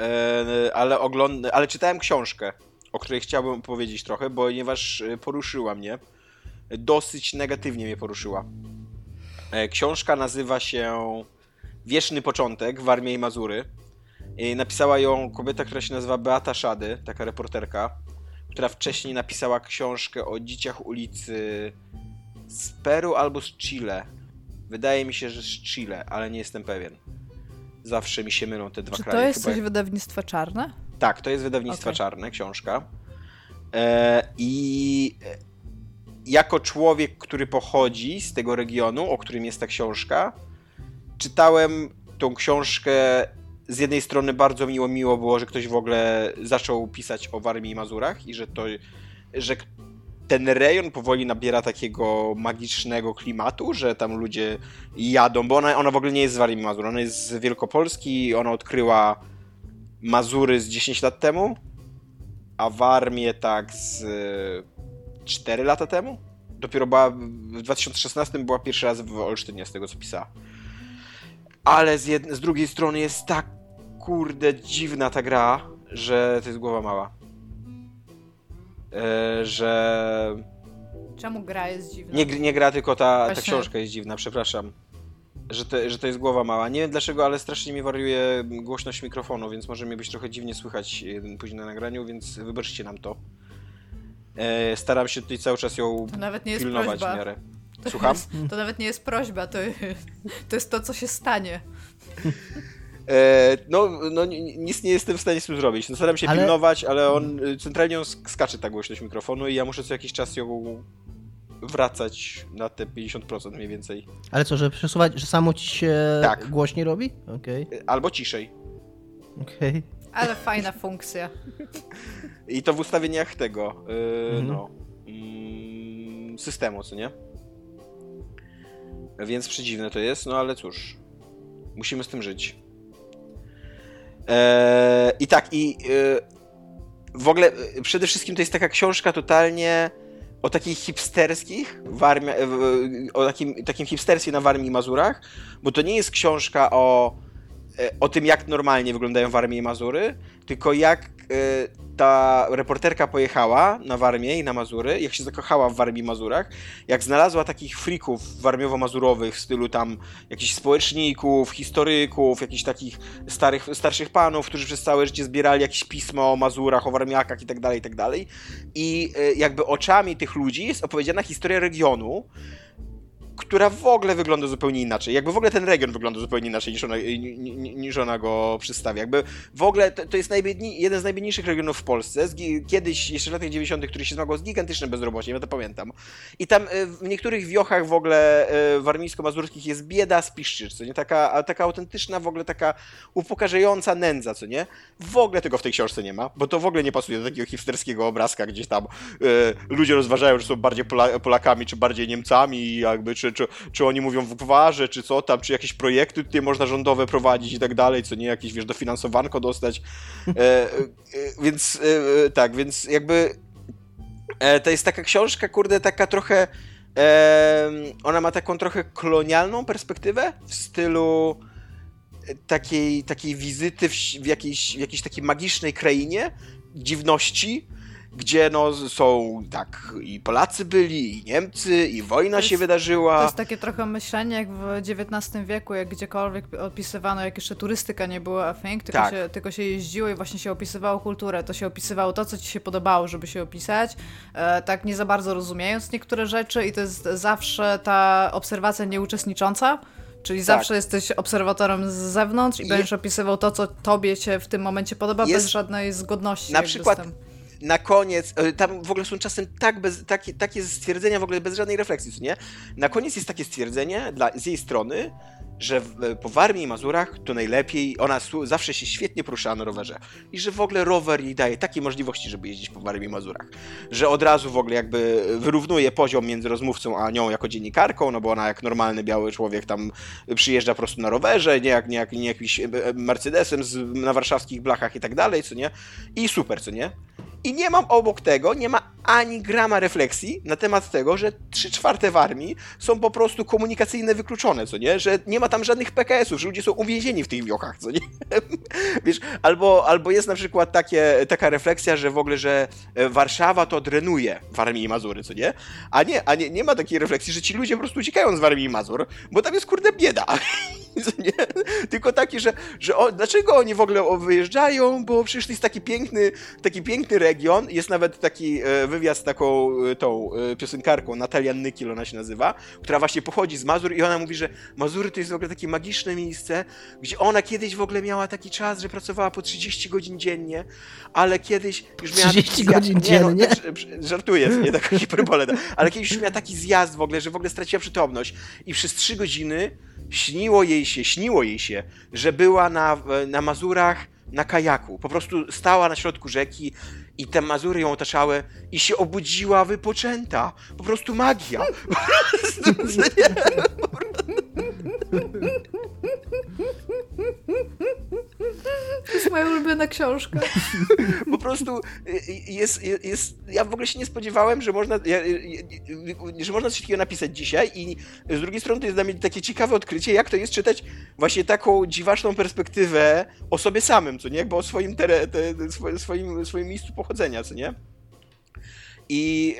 e, ale, ogląd... ale czytałem książkę, o której chciałbym powiedzieć trochę, ponieważ e, poruszyła mnie. Dosyć negatywnie mnie poruszyła. E, Książka nazywa się Wieszny Początek w Armii i Mazury. I napisała ją kobieta, która się nazywa Beata Szady, taka reporterka, która wcześniej napisała książkę o dzieciach ulicy z Peru albo z Chile. Wydaje mi się, że z Chile, ale nie jestem pewien. Zawsze mi się mylą te dwa Czy kraje. to jest coś wydawnictwa czarne? Tak, to jest wydawnictwa Okej. czarne, książka. E, I jako człowiek, który pochodzi z tego regionu, o którym jest ta książka, czytałem tą książkę. Z jednej strony bardzo miło, miło było, że ktoś w ogóle zaczął pisać o Warmii i Mazurach i że to, że ten rejon powoli nabiera takiego magicznego klimatu, że tam ludzie jadą, bo ona, ona w ogóle nie jest z Warmii i Mazur, ona jest z Wielkopolski, ona odkryła Mazury z 10 lat temu, a Warmię tak z 4 lata temu. Dopiero była w 2016 była pierwszy raz w Olsztynie, z tego co pisała. Ale z, z drugiej strony jest tak kurde dziwna ta gra, że to jest głowa mała. E, że Czemu gra jest dziwna? nie, nie gra, tylko ta, ta książka jest dziwna, przepraszam. Że to, że to jest głowa mała. Nie wiem dlaczego, ale strasznie mi wariuje głośność mikrofonu, więc może mnie być trochę dziwnie słychać e, później na nagraniu, więc wybaczcie nam to. E, staram się tutaj cały czas ją To nawet nie jest pilnować prośba. w miarę. To Słucham? Jest, to nawet nie jest prośba, to jest, to jest to, co się stanie. E, no, no ni- nic nie jestem w stanie z tym zrobić. No, staram się Ale- pilnować, ale on y, centralnie on sk- skacze ta głośność mikrofonu i ja muszę co jakiś czas ją wracać na te 50% mniej więcej. Ale co, że przesuwać, że samo ci się Tak. głośniej robi? E, Albo ciszej. okej. Ale fajna funkcja. I to w ustawieniach tego, yy, Mhm. no, mm, systemu, co nie? Więc przedziwne to jest, no ale cóż, musimy z tym żyć. Eee, I tak, i yy, w ogóle yy, przede wszystkim to jest taka książka totalnie o takich hipsterskich, warmia, o takim, takim hipsterstwie na Warmii i Mazurach, bo to nie jest książka o, o tym, jak normalnie wyglądają Warmie i Mazury, tylko jak e, ta reporterka pojechała na Warmię i na Mazury, jak się zakochała w Warmii i Mazurach, jak znalazła takich frików warmiowo-mazurowych w stylu tam jakichś społeczników, historyków, jakichś takich starych, starszych panów, którzy przez całe życie zbierali jakieś pismo o Mazurach, o Warmiakach tak dalej, i tak e, jakby oczami tych ludzi jest opowiedziana historia regionu, która w ogóle wygląda zupełnie inaczej. Jakby w ogóle ten region wygląda zupełnie inaczej niż ona, niż ona go przedstawia. Jakby w ogóle to, to jest jeden z najbiedniejszych regionów w Polsce. Kiedyś, jeszcze w latach 90., który się zmagał z gigantycznym bezrobociem, ja to pamiętam. I tam e, w niektórych wiochach w ogóle e, warmińsko-mazurskich jest bieda z piszczysz, co nie? Taka, taka autentyczna, w ogóle taka upokarzająca nędza, co nie? W ogóle tego w tej książce nie ma, bo to w ogóle nie pasuje do takiego hipsterskiego obrazka, gdzieś tam e, ludzie rozważają, że są bardziej Pola Polakami, czy bardziej Niemcami, jakby, czy, czy, czy oni mówią w gwarze, czy co tam, czy jakieś projekty tutaj można rządowe prowadzić i tak dalej, co nie, jakieś, wiesz, dofinansowanko dostać. E, e, więc e, tak, więc jakby e, to jest taka książka, kurde, taka trochę ona ma taką trochę kolonialną perspektywę w stylu takiej, takiej wizyty w, w, jakiejś, w jakiejś takiej magicznej krainie, dziwności, gdzie no są tak i Polacy byli, i Niemcy, i wojna jest, się wydarzyła. To jest takie trochę myślenie jak w XIX wieku, jak gdziekolwiek opisywano, jak jeszcze turystyka nie była a thing, tylko, tak. się, tylko się jeździło i właśnie się opisywało kulturę. To się opisywało to, co ci się podobało, żeby się opisać, e, tak nie za bardzo rozumiejąc niektóre rzeczy i to jest zawsze ta obserwacja nieuczestnicząca. Czyli tak. zawsze jesteś obserwatorem z zewnątrz i Je... będziesz opisywał to, co tobie się w tym momencie podoba, jest... bez żadnej zgodności. Na przykład na koniec, e, tam w ogóle są czasem tak bez, takie, takie stwierdzenia w ogóle bez żadnej refleksji, nie? Na koniec jest takie stwierdzenie dla, z jej strony, że w, e, po Warmii i Mazurach to najlepiej, ona zawsze się świetnie poruszała na rowerze i że w ogóle rower jej daje takie możliwości, żeby jeździć po Warmii i Mazurach, że od razu w ogóle jakby wyrównuje poziom między rozmówcą a nią jako dziennikarką, no bo ona jak normalny biały człowiek tam przyjeżdża po prostu na rowerze, nie jak, nie jak nie jakimś e, Mercedesem z, na warszawskich blachach i tak dalej, co nie? I super, co nie? I nie mam obok tego, nie ma ani grama refleksji na temat tego, że 3 czwarte w armii są po prostu komunikacyjne wykluczone, co nie? Że nie ma tam żadnych PKS-ów, że ludzie są uwięzieni w tych wiochach, co nie? [LAUGHS] Wiesz, albo, albo jest na przykład takie, taka refleksja, że w ogóle, że e, Warszawa to drenuje w Armii Mazury, co nie? A nie, a nie, nie ma takiej refleksji, że ci ludzie po prostu uciekają z Armii Mazur, bo tam jest kurde bieda. [LAUGHS] [LAUGHS] nie? Tylko taki, że, że o, dlaczego oni w ogóle wyjeżdżają, bo przecież to jest taki piękny, taki piękny region, jest nawet taki e, wywiad z taką e, tą e, piosenkarką, Natalian Nykil ona się nazywa, która właśnie pochodzi z Mazur i ona mówi, że Mazury to jest w ogóle takie magiczne miejsce, gdzie ona kiedyś w ogóle miała taki czas, że pracowała po 30 godzin dziennie, ale kiedyś już miała... 30 godzin nie, dziennie? No, żartuję, nie taka [LAUGHS] hiperbole, ale kiedyś już miała taki zjazd w ogóle, że w ogóle straciła przytomność i przez 3 godziny śniło jej się, śniło jej się, że była na, na Mazurach na kajaku. Po prostu stała na środku rzeki i te Mazury ją otaczały i się obudziła wypoczęta. Po prostu magia. [LAUGHS] [LAUGHS] Po prostu, nie, To jest moja ulubiona książka. Po prostu y, y, jest, jest, ja w ogóle się nie spodziewałem, że można, y, że można coś takiego napisać dzisiaj i z drugiej strony to jest dla mnie takie ciekawe odkrycie, jak to jest czytać właśnie taką dziwaczną perspektywę o sobie samym, co nie? Jakby o swoim, tere, te, swoim, swoim miejscu pochodzenia, co nie? I,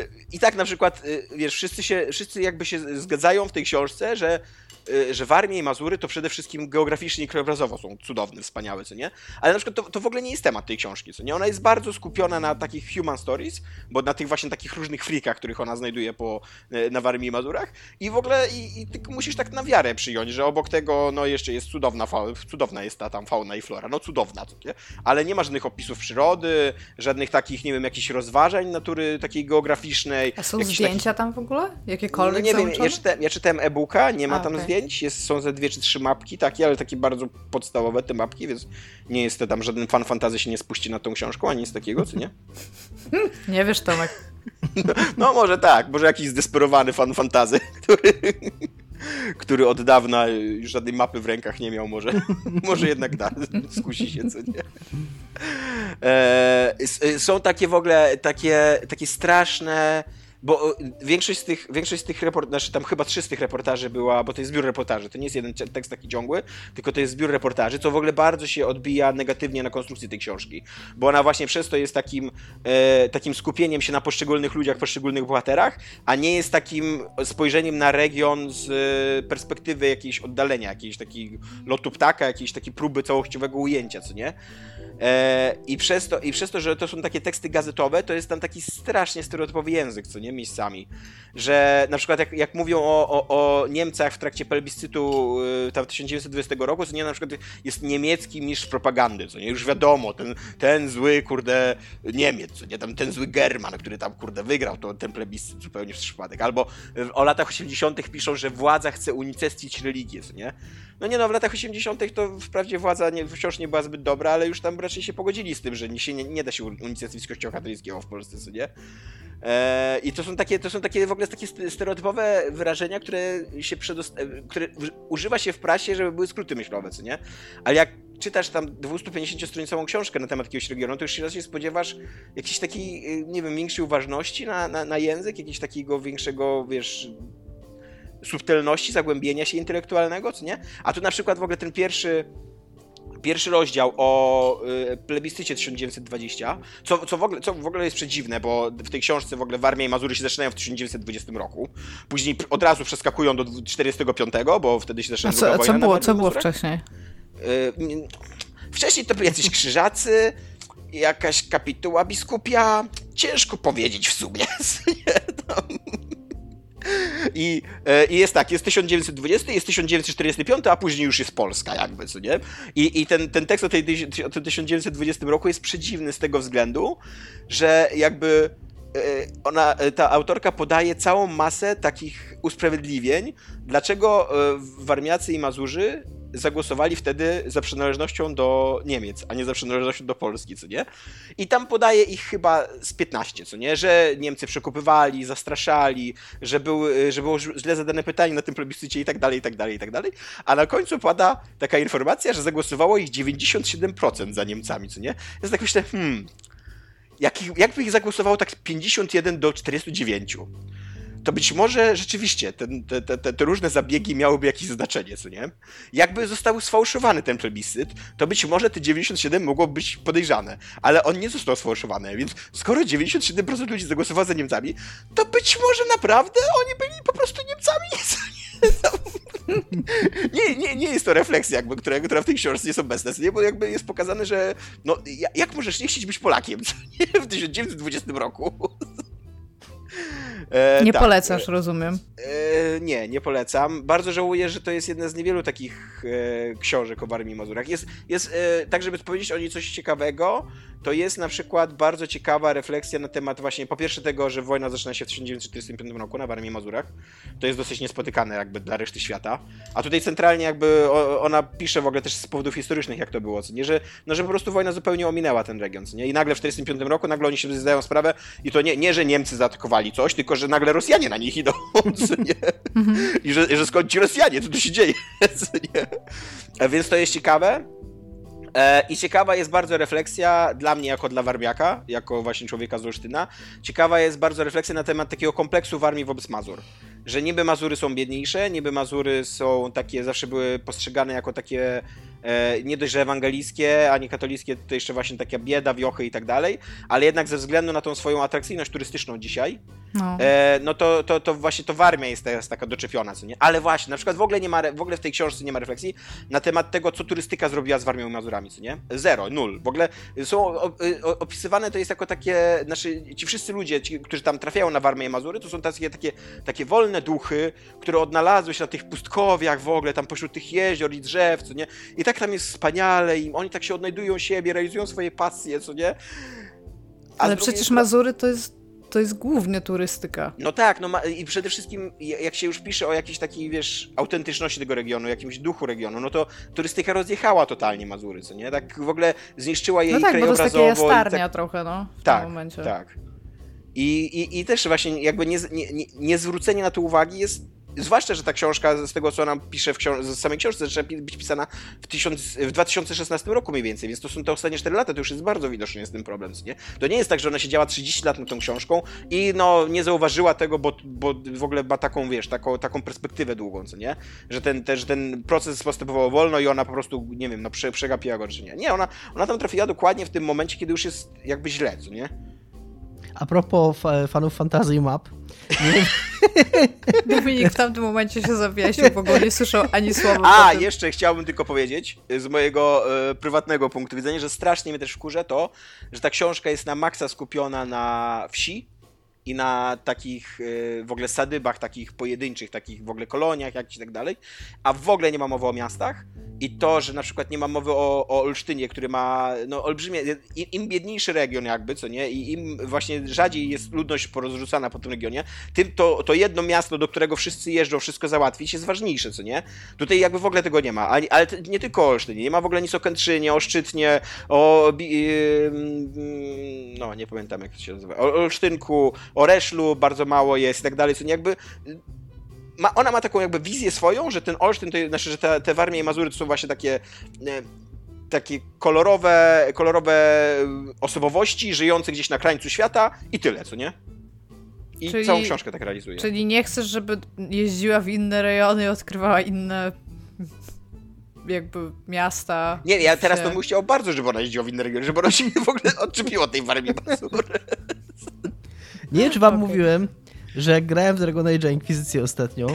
yy, I tak na przykład, wiesz, wszyscy, się, wszyscy jakby się zgadzają w tej książce, że Y, że Warmie i Mazury to przede wszystkim geograficznie i krajobrazowo są cudowne, wspaniałe, co nie? Ale na przykład to, to w ogóle nie jest temat tej książki, co nie? Ona jest bardzo skupiona na takich human stories, bo na tych właśnie takich różnych freakach, których ona znajduje po, y, na Warmii i Mazurach i w ogóle i, i ty musisz tak na wiarę przyjąć, że obok tego no jeszcze jest cudowna, cudowna jest ta tam fauna i flora, no cudowna, co nie? Ale nie ma żadnych opisów przyrody, żadnych takich, nie wiem, jakichś rozważań natury takiej geograficznej. A są zdjęcia takich... tam w ogóle? Jakiekolwiek no, Nie wiem, ja czytałem, ja czytałem e-booka, nie ma A, tam okay. zdjęć, zdjęć, jest, są ze dwie czy trzy mapki takie, ale takie bardzo podstawowe te mapki, więc nie jest to tam żaden fan fantazy się nie spuści na tą książką, ani nic takiego, co nie? [LAUGHS] Nie wiesz, Tomek. No, [LAUGHS] no może tak, może jakiś zdesperowany fan fantazy, [LAUGHS] który który od dawna już żadnej mapy w rękach nie miał, może, może jednak da, skusi się, co nie. E, są takie w ogóle, takie, takie straszne bo e, większość z tych, większość z tych reportaży, znaczy tam chyba trzy z tych reportaży była, bo to jest zbiór reportaży, to nie jest jeden tekst taki ciągły, tylko to jest zbiór reportaży, co w ogóle bardzo się odbija negatywnie na konstrukcji tej książki, bo ona właśnie przez to jest takim, e, takim skupieniem się na poszczególnych ludziach, poszczególnych bohaterach, a nie jest takim spojrzeniem na region z e, perspektywy jakiejś oddalenia, jakiejś takiej lotu ptaka, jakiejś takiej próby całościowego ujęcia, co nie? E, I przez, to, I przez to, że to są takie teksty gazetowe, to jest tam taki strasznie stereotypowy język, co nie? Miejscami. Że na przykład jak, jak mówią o, o, o, Niemcach w trakcie plebiscytu y, tam 1920 roku, to nie na przykład jest niemiecki mistrz propagandy, co nie, już wiadomo, ten, ten zły, kurde, Niemiec, co nie, tam ten zły German, który tam, kurde, wygrał to, ten plebiscyt zupełnie w przypadek, albo o latach 80 piszą, że władza chce unicestwić religię, co nie, no nie no, w latach 80 to wprawdzie władza nie, wciąż nie była zbyt dobra, ale już tam raczej się pogodzili z tym, że nie, nie, nie da się unicestwić kościoła katolickiego w Polsce, co nie? E, I to są takie, to są takie w ogóle takie stereotypowe wyrażenia, które się przedost... E, które używa się w prasie, żeby były skróty myślowe, co nie? Ale jak czytasz tam 250-stronicową książkę na temat jakiegoś regionu, to już się raczej spodziewasz jakiejś takiej, e, nie wiem, większej uważności na, na, na język, jakiegoś takiego większego, wiesz, subtelności, zagłębienia się intelektualnego, co nie? A tu na przykład w ogóle ten pierwszy pierwszy rozdział o y, plebiscycie 1920, co, co, w ogóle, co w ogóle jest przedziwne, bo w tej książce w ogóle Warmia i Mazury się zaczynają w 1920 roku. Później od razu przeskakują do 45, bo wtedy się zaczyna A co, co było, co było wcześniej? Y, wcześniej to byli jacyś krzyżacy, jakaś kapituła biskupia. Ciężko powiedzieć w sumie. [LAUGHS] [LAUGHS] I, e, I jest tak, jest 1920, jest 1945, a później już jest Polska jakby, co nie? I, i ten, ten tekst o, tej, o tym 1920 roku jest przedziwny z tego względu, że jakby ona, e, ta autorka podaje całą masę takich usprawiedliwień, dlaczego Warmiacy i Mazurzy zagłosowali wtedy za przynależnością do Niemiec, a nie za przynależnością do Polski, co nie? I tam podaje ich chyba z 15, co nie? Że Niemcy przekupywali, zastraszali, że, był, że było źle zadane pytanie na tym plebiscycie i tak dalej, i tak dalej, i tak dalej. A na końcu pada taka informacja, że zagłosowało ich 97% za Niemcami, co nie? Jest tak myślę, hmm, jak, jakby ich zagłosowało tak 51 do 49? to być może rzeczywiście ten, te, te, te, różne zabiegi miałyby jakieś znaczenie, co nie? Jakby został sfałszowany ten plebiscyt, to być może te 97 mogło być podejrzane, ale on nie został sfałszowany, więc skoro 97% ludzi zagłosowało za Niemcami, to być może naprawdę oni byli po prostu Niemcami, [LAUGHS] co nie? [LAUGHS] nie, nie, nie jest to refleksja, jakby, która, która w tej książce jest obecna, nie? bo jakby jest pokazane, że no, jak możesz nie chcieć być Polakiem nie? w 1920 roku? [LAUGHS] E, nie tak. polecasz, rozumiem. E, nie, nie polecam. Bardzo żałuję, że to jest jedna z niewielu takich e, książek o Warmii i Mazurach. Jest, jest e, tak, żeby powiedzieć o niej coś ciekawego, to jest na przykład bardzo ciekawa refleksja na temat właśnie, po pierwsze tego, że wojna zaczyna się w 1945 roku na Warmii Mazurach. To jest dosyć niespotykane jakby dla reszty świata. A tutaj centralnie jakby ona pisze w ogóle też z powodów historycznych, jak to było, co nie? Że, no, że po prostu wojna zupełnie ominęła ten region, nie? I nagle w 1945 roku nagle oni się zdają sprawę i to nie, nie, że Niemcy zaatakowali coś, tylko że nagle Rosjanie na nich idą, [LAUGHS] co nie? I że, że skąd ci Rosjanie, co tu się dzieje, [LAUGHS] co nie? Więc to jest ciekawe. E, I ciekawa jest bardzo refleksja dla mnie, jako dla Warmiaka, jako właśnie człowieka z Olsztyna. Ciekawa jest bardzo refleksja na temat takiego kompleksu Warmii wobec Mazur. Że niby Mazury są biedniejsze, niby Mazury są takie, zawsze były postrzegane jako takie nie dość, że ewangelickie, ani katolickie, to jeszcze właśnie taka bieda, wiochy i tak dalej, ale jednak ze względu na tą swoją atrakcyjność turystyczną dzisiaj, no, e, no to, to, to właśnie to Warmia jest teraz taka doczepiona, co nie? Ale właśnie, na przykład w ogóle nie ma, w ogóle w tej książce nie ma refleksji na temat tego, co turystyka zrobiła z Warmią i Mazurami, co nie? Zero, nul. W ogóle są opisywane to jest jako takie, znaczy ci wszyscy ludzie, ci, którzy tam trafiają na Warmię i Mazury, to są takie, takie, takie wolne duchy, które odnalazły się na tych pustkowiach w ogóle, tam pośród tych jezior i drzew, co nie? I tak tam jest wspaniale i oni tak się odnajdują siebie, realizują swoje pasje, co nie? A Ale przecież Mazury to jest to jest głównie turystyka. No tak, no ma, i przede wszystkim jak się już pisze o jakiejś takiej, wiesz, autentyczności tego regionu, jakimś duchu regionu, no to turystyka rozjechała totalnie Mazury, co nie? Tak w ogóle zniszczyła jej no tak. No tak, bo to jest takie tak... trochę, no, w tak, tym momencie. Tak, I, i, I też właśnie jakby nie, nie, nie, nie zwrócenie na to uwagi jest zwłaszcza, że ta książka, z tego co ona pisze w książ- z samej książce, zaczyna być pisana w, tysiąc, w 2016 roku mniej więcej, więc to są te ostatnie 4 lata, to już jest bardzo widoczny jest ten problem, nie? To nie jest tak, że ona siedziała 30 lat nad tą książką i no nie zauważyła tego, bo, bo w ogóle ma taką, wiesz, taką, taką perspektywę długą, co nie? Że ten, te, że ten proces postępował wolno i ona po prostu, nie wiem, no prze, przegapiła go, czy nie. Nie, ona, ona tam trafiła dokładnie w tym momencie, kiedy już jest jakby źle, co nie? A propos fanów Fantasy Map. [LAUGHS] Dominik w tamtym momencie się zawiesił, bo go nie słyszał ani słowa. A, jeszcze chciałbym tylko powiedzieć z mojego e, prywatnego punktu widzenia, że strasznie mnie też wkurza to, że ta książka jest na maksa skupiona na wsi i na takich y, w ogóle sadybach, takich pojedynczych, takich w ogóle koloniach jakichś i tak dalej, a w ogóle nie ma mowy o miastach. I to, że na przykład nie ma mowy o, o Olsztynie, który ma no, olbrzymie, im, im biedniejszy region jakby, co nie, i im właśnie rzadziej jest ludność porozrzucana po tym regionie, tym to, to jedno miasto, do którego wszyscy jeżdżą, wszystko załatwić, jest ważniejsze, co nie? Tutaj jakby w ogóle tego nie ma, ale, ale nie tylko o Olsztynie, nie ma w ogóle nic o Kętrzynie, o Szczytnie, o... Yy, no, nie pamiętam jak to się nazywa, o Olsztynku, o Reszlu bardzo mało jest i tak dalej, co nie, jakby ma, ona ma taką jakby wizję swoją, że ten Olsztyn, to, znaczy, że te, te Warmie i Mazury to są właśnie takie e, takie kolorowe, kolorowe osobowości żyjące gdzieś na krańcu świata i tyle, co nie? I Czyli- całą książkę tak realizuje. Czyli nie chcesz, żeby jeździła w inne rejony i odkrywała inne jakby miasta. Nie, ja teraz się- to bym chciał bardzo, żeby ona jeździła w inne regiony, żeby ona się w ogóle odczepiła od tej Warmii i Mazury. Nie wiem, czy wam [LAUGHS] Okej. mówiłem, że jak grałem w Dragon Age Inkwizycję ostatnio,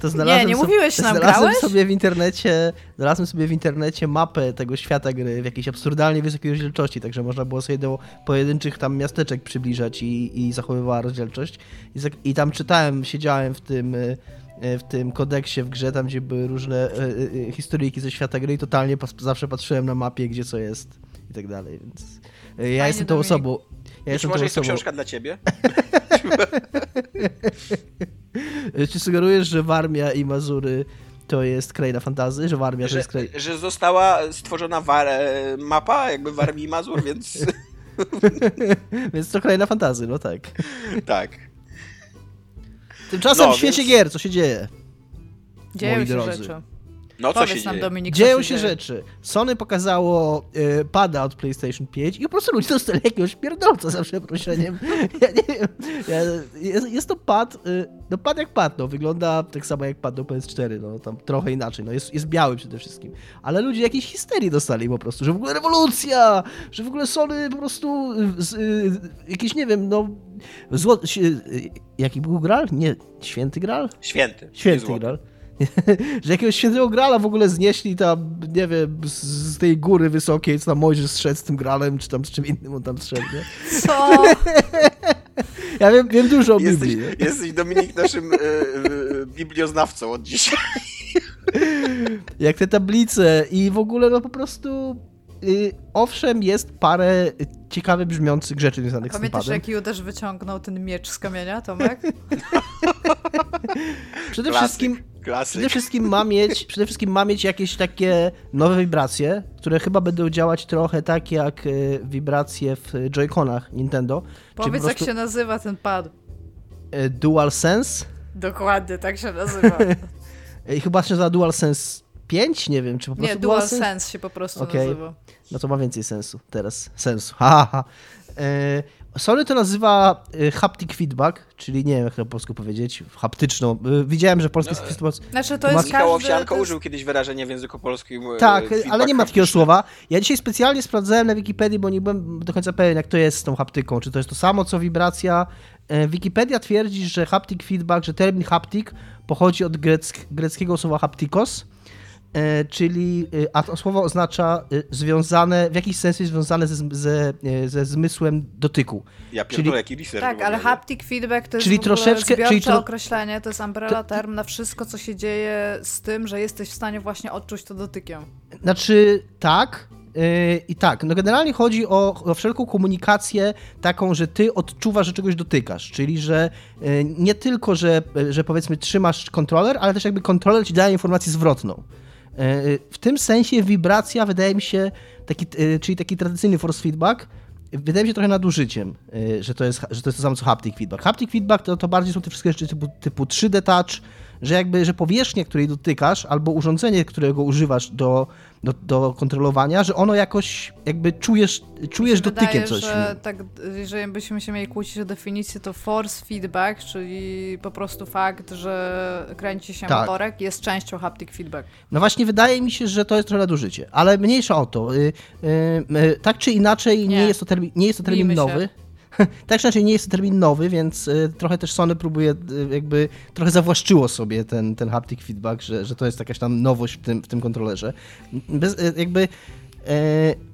to znalazłem, nie sobie, mówiłeś nam, znalazłem grałeś? sobie w internecie, znalazłem sobie w internecie mapę tego świata gry w jakiejś absurdalnie wysokiej rozdzielczości, także można było sobie do pojedynczych tam miasteczek przybliżać i, i zachowywała rozdzielczość. I, I tam czytałem, siedziałem w tym y, y, w tym kodeksie w grze, tam gdzie były różne y, historyjki ze świata gry i totalnie pas, zawsze patrzyłem na mapie, gdzie co jest i tak dalej, więc ja jestem tą osobą. Ja Być jestem może jest to książka dla ciebie? [LAUGHS] Czy sugerujesz, że Warmia i Mazury to jest kraina fantazy? Że Warmia to Że, jest kraina... że została stworzona war, mapa jakby Warmii i Mazur, więc [LAUGHS] Więc to kraina fantazy, no tak. tak. Tymczasem No, w świecie więc- gier, co się dzieje? Dzieją moi się drodzy. rzeczy. No co Powiedz się nam, dzieje? Dominik, Dzieją co się dzieje. rzeczy. Sony pokazało y, pada od PlayStation 5 i po prostu ludzie dostali jakiegoś pierdolca za przeproszeniem. [LAUGHS] Ja nie wiem. Ja, jest, jest to pad, y, no pad jak pad, no wygląda tak samo jak pad do PS4, no tam trochę inaczej, no jest, jest biały przede wszystkim. Ale ludzie jakieś histerii dostali po prostu, że w ogóle rewolucja, że w ogóle Sony po prostu y, z, y, jakiś, nie wiem, no zło, y, jaki był Gral? Nie, Święty Gral? Święty. Święty złoty. Gral. [LAUGHS] że jakiegoś świętego grala w ogóle znieśli tam, nie wiem, z, z tej góry wysokiej, co tam Mojżesz zszedł z tym gralem, czy tam z czym innym on tam zszedł, nie? Co? [LAUGHS] Ja wiem, wiem dużo o Jesteś, Biblii, nie? jesteś Dominik naszym e, e, biblioznawcą od dzisiaj. [LAUGHS] Jak te tablice i w ogóle no po prostu... Y, owszem, jest parę ciekawie brzmiących rzeczy związanych z tym Pamiętasz, jak Judasz wyciągnął ten miecz z kamienia, Tomek? Przede Klasyk, wszystkim Klasyk. Przede wszystkim, ma mieć, [LAUGHS] przede wszystkim ma mieć jakieś takie nowe wibracje, które chyba będą działać trochę tak jak e, wibracje w Joy-Conach Nintendo. Powiedz, jak się nazywa ten pad. e, DualSense. Dokładnie, tak się nazywa. [LAUGHS] I chyba się nazywa DualSense 5, nie wiem, czy po prostu Nie, Dual Sense się po prostu Okej. nazywa. No to ma więcej sensu teraz. Sensu. [LAUGHS] Ha, ha, ha. E, Sony to nazywa e, haptic feedback, czyli nie wiem jak to po polsku powiedzieć, haptyczną. E, Widziałem, że polski No, feedback Znaczy, to jest Michał każdy... Owsianko jest- użył kiedyś wyrażenia w języku polskim. e, Tak, ale nie ma takiego słowa. Ja dzisiaj specjalnie sprawdzałem na Wikipedii, bo nie byłem do końca pewien, jak to jest z tą haptyką. Czy to jest to samo, co wibracja. E, Wikipedia twierdzi, że haptic feedback, że termin haptic pochodzi od greck, greckiego słowa haptikos, e, czyli, e, a to słowo oznacza e, związane, w jakiś sens jest związane ze, ze, e, ze zmysłem dotyku. Ja Czyli- pierdolę, jaki research Tak, ale haptic feedback to jest Czyli w troszeczkę- zbiorcze czyli tro- określenie, to jest umbrella term na wszystko, co się dzieje z tym, że jesteś w stanie właśnie odczuć to dotykiem. Znaczy, tak. I tak, no generalnie chodzi o, o wszelką komunikację taką, że ty odczuwasz, że czegoś dotykasz, czyli że nie tylko, że, że powiedzmy trzymasz kontroler, ale też jakby kontroler ci daje informację zwrotną. Yy, W tym sensie wibracja wydaje mi się, taki, yy, czyli taki tradycyjny force feedback, wydaje mi się trochę nadużyciem, że to jest, że to, jest to samo co haptic feedback. Haptic feedback to, to bardziej są te wszystkie rzeczy typu, typu 3D touch, że jakby, że powierzchnia, której dotykasz, albo urządzenie, którego używasz do, do, do kontrolowania, że ono jakoś jakby czujesz, czujesz dotykiem wydaje, coś. że tak, jeżeli byśmy się mieli kłócić o definicję, to force feedback, czyli po prostu fakt, że kręci się Tak. motorek, jest częścią haptic feedback. No właśnie wydaje mi się, że to jest trochę nadużycie, ale mniejsza o to. Y, y, y, tak czy inaczej nie, Nie. jest to termin, nie jest to termin Bijmy się. [LAUGHS] tak czy inaczej nie jest to termin nowy, więc y, trochę też Sony próbuje y, jakby, trochę zawłaszczyło sobie ten, ten haptic feedback, że, że to jest jakaś tam nowość w tym, w tym kontrolerze. Bez, y, jakby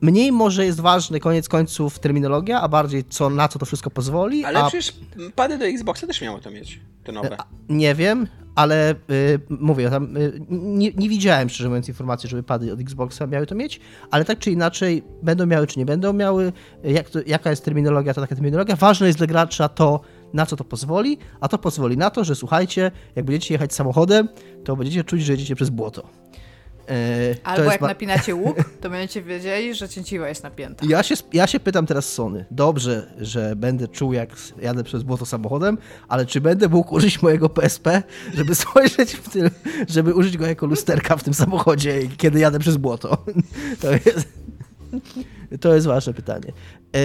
mniej może jest ważny koniec końców terminologia, a bardziej co, na co to wszystko pozwoli. Ale a przecież pady do Xboxa też miało to mieć, te nowe. nie wiem, ale y, mówię, tam, y, nie, nie widziałem szczerze mówiąc informacji, żeby pady od Xboxa miały to mieć, ale tak czy inaczej będą miały czy nie będą miały, jak to, jaka jest terminologia, to taka terminologia. Ważne jest dla gracza to, na co to pozwoli, a to pozwoli na to, że słuchajcie, jak będziecie jechać samochodem, to będziecie czuć, że jedziecie przez błoto. E, Albo jak ba- napinacie łuk, [LAUGHS] to będziecie wiedzieli, że cięciwa jest napięta. Ja się, ja się pytam teraz Sony. Dobrze, że będę czuł, jak jadę przez błoto samochodem, ale czy będę mógł użyć mojego PSP, żeby [LAUGHS] spojrzeć w tym, żeby użyć go jako lusterka w tym samochodzie, kiedy jadę przez błoto? [LAUGHS] To jest, to jest ważne pytanie. E,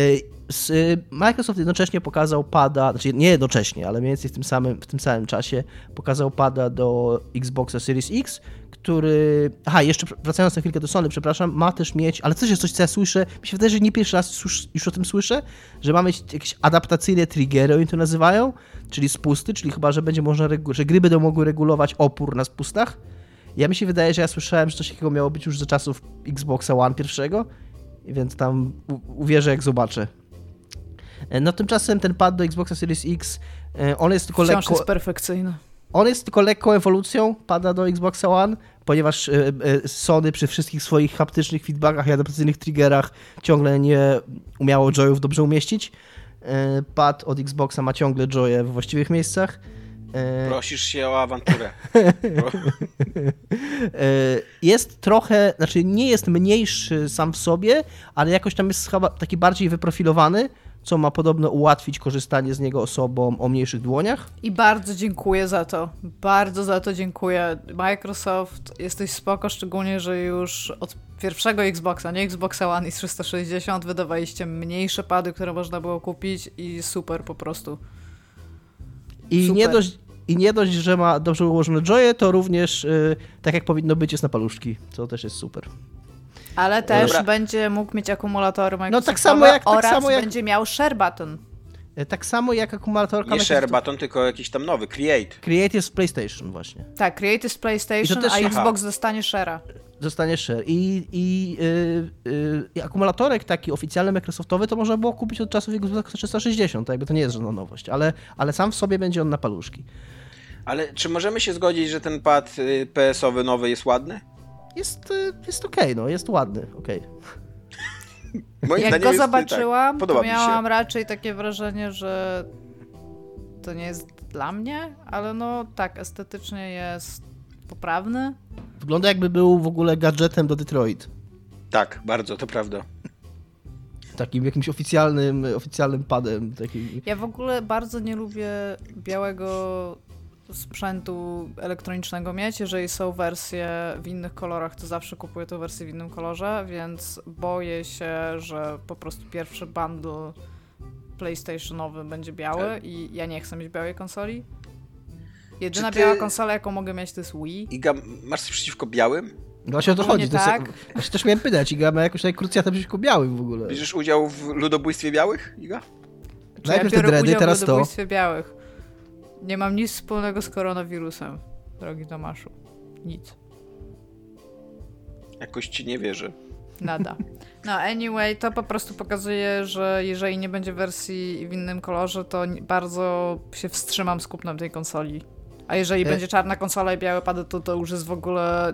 s- Microsoft jednocześnie pokazał pada, znaczy nie jednocześnie, ale mniej więcej w tym samym, w tym samym czasie pokazał pada do Xboxa Series X, który. Aha, jeszcze wracając na chwilkę do Sony, przepraszam, ma też mieć, ale też jest coś, co ja słyszę. Mi się wydaje, że nie pierwszy raz już o tym słyszę, że ma mieć jakieś adaptacyjne triggery, oni to nazywają, czyli spusty, czyli chyba, że będzie można, regu- że gry będą mogły regulować opór na spustach. Ja mi się wydaje, że ja słyszałem, że coś takiego miało być już za czasów Xboxa One pierwszego, więc tam uwierzę, jak zobaczę. E, No tymczasem ten pad do Xboxa Series X, e, on jest tylko Wciąż lekko... jest perfekcyjny. On jest tylko lekką ewolucją pada do Xboxa One, ponieważ e, e, Sony przy wszystkich swoich haptycznych feedbackach i adaptacyjnych triggerach ciągle nie umiało joyów dobrze umieścić. E, Pad od Xboxa ma ciągle joye w właściwych miejscach. Prosisz się o awanturę. [LAUGHS] Jest trochę, znaczy nie jest mniejszy sam w sobie, ale jakoś tam jest chyba taki bardziej wyprofilowany, co ma podobno ułatwić korzystanie z niego osobom o mniejszych dłoniach. I bardzo dziękuję za to. Bardzo za to dziękuję. Microsoft, jesteś spoko, szczególnie, że już od pierwszego Xboxa, nie Xboxa One i 360 wydawaliście mniejsze pady, które można było kupić i super po prostu. I Super. nie dość, i nie dość, że ma dobrze ułożone joye, to również y, tak jak powinno być jest na paluszki, co też jest super. Ale też Dobra. będzie mógł mieć akumulatory Microsoftowe No tak samo jak- tak oraz samo jak- będzie miał share button. E, Tak samo jak akumulatorka Nie share button, tylko jakiś tam nowy, create. Create jest w PlayStation właśnie. Tak, Create is PlayStation, I to też- a aha. Xbox dostanie share'a. Zostanie share. I, i, y, y, i akumulatorek taki oficjalny Microsoftowy to można było kupić od czasów Xboxa 360, to jakby to nie jest żadna nowość, ale, ale sam w sobie będzie on na paluszki. Ale czy możemy się zgodzić, że ten pad y, PS-owy nowy jest ładny? Jest, y, jest okej, no, jest ładny, okej. Moim Jak go jest, y, zobaczyłam, tak, to mi miałam się. raczej takie wrażenie, że to nie jest dla mnie, ale no tak, estetycznie jest poprawny. Wygląda jakby był w ogóle gadżetem do Detroit. Tak, bardzo, to prawda. Takim jakimś oficjalnym, oficjalnym padem. Takim... Ja w ogóle bardzo nie lubię białego sprzętu elektronicznego mieć. Jeżeli są wersje w innych kolorach, to zawsze kupuję tę wersję w innym kolorze, więc boję się, że po prostu pierwszy bundle PlayStationowy będzie biały Tak. i ja nie chcę mieć białej konsoli. Jedyna ty- biała konsola, jaką mogę mieć, to jest Wii. Iga, masz coś przeciwko białym? No właśnie o to chodzi. To jest, tak. Właśnie też miałem pytać, Iga ma jakąś tutaj krucjatę przeciwko białym w ogóle. Bierzesz udział w ludobójstwie białych, Iga? Czy Najpierw te biorę dready, udział teraz w to. ludobójstwie białych. Nie mam nic wspólnego z koronawirusem, drogi Tomaszu. Nic. Jakoś ci nie wierzę. Nada. No, anyway, to po prostu pokazuje, że jeżeli nie będzie wersji w innym kolorze, to bardzo się wstrzymam z kupnem tej konsoli. A jeżeli E- będzie czarna konsola i białe pady, to to już jest w ogóle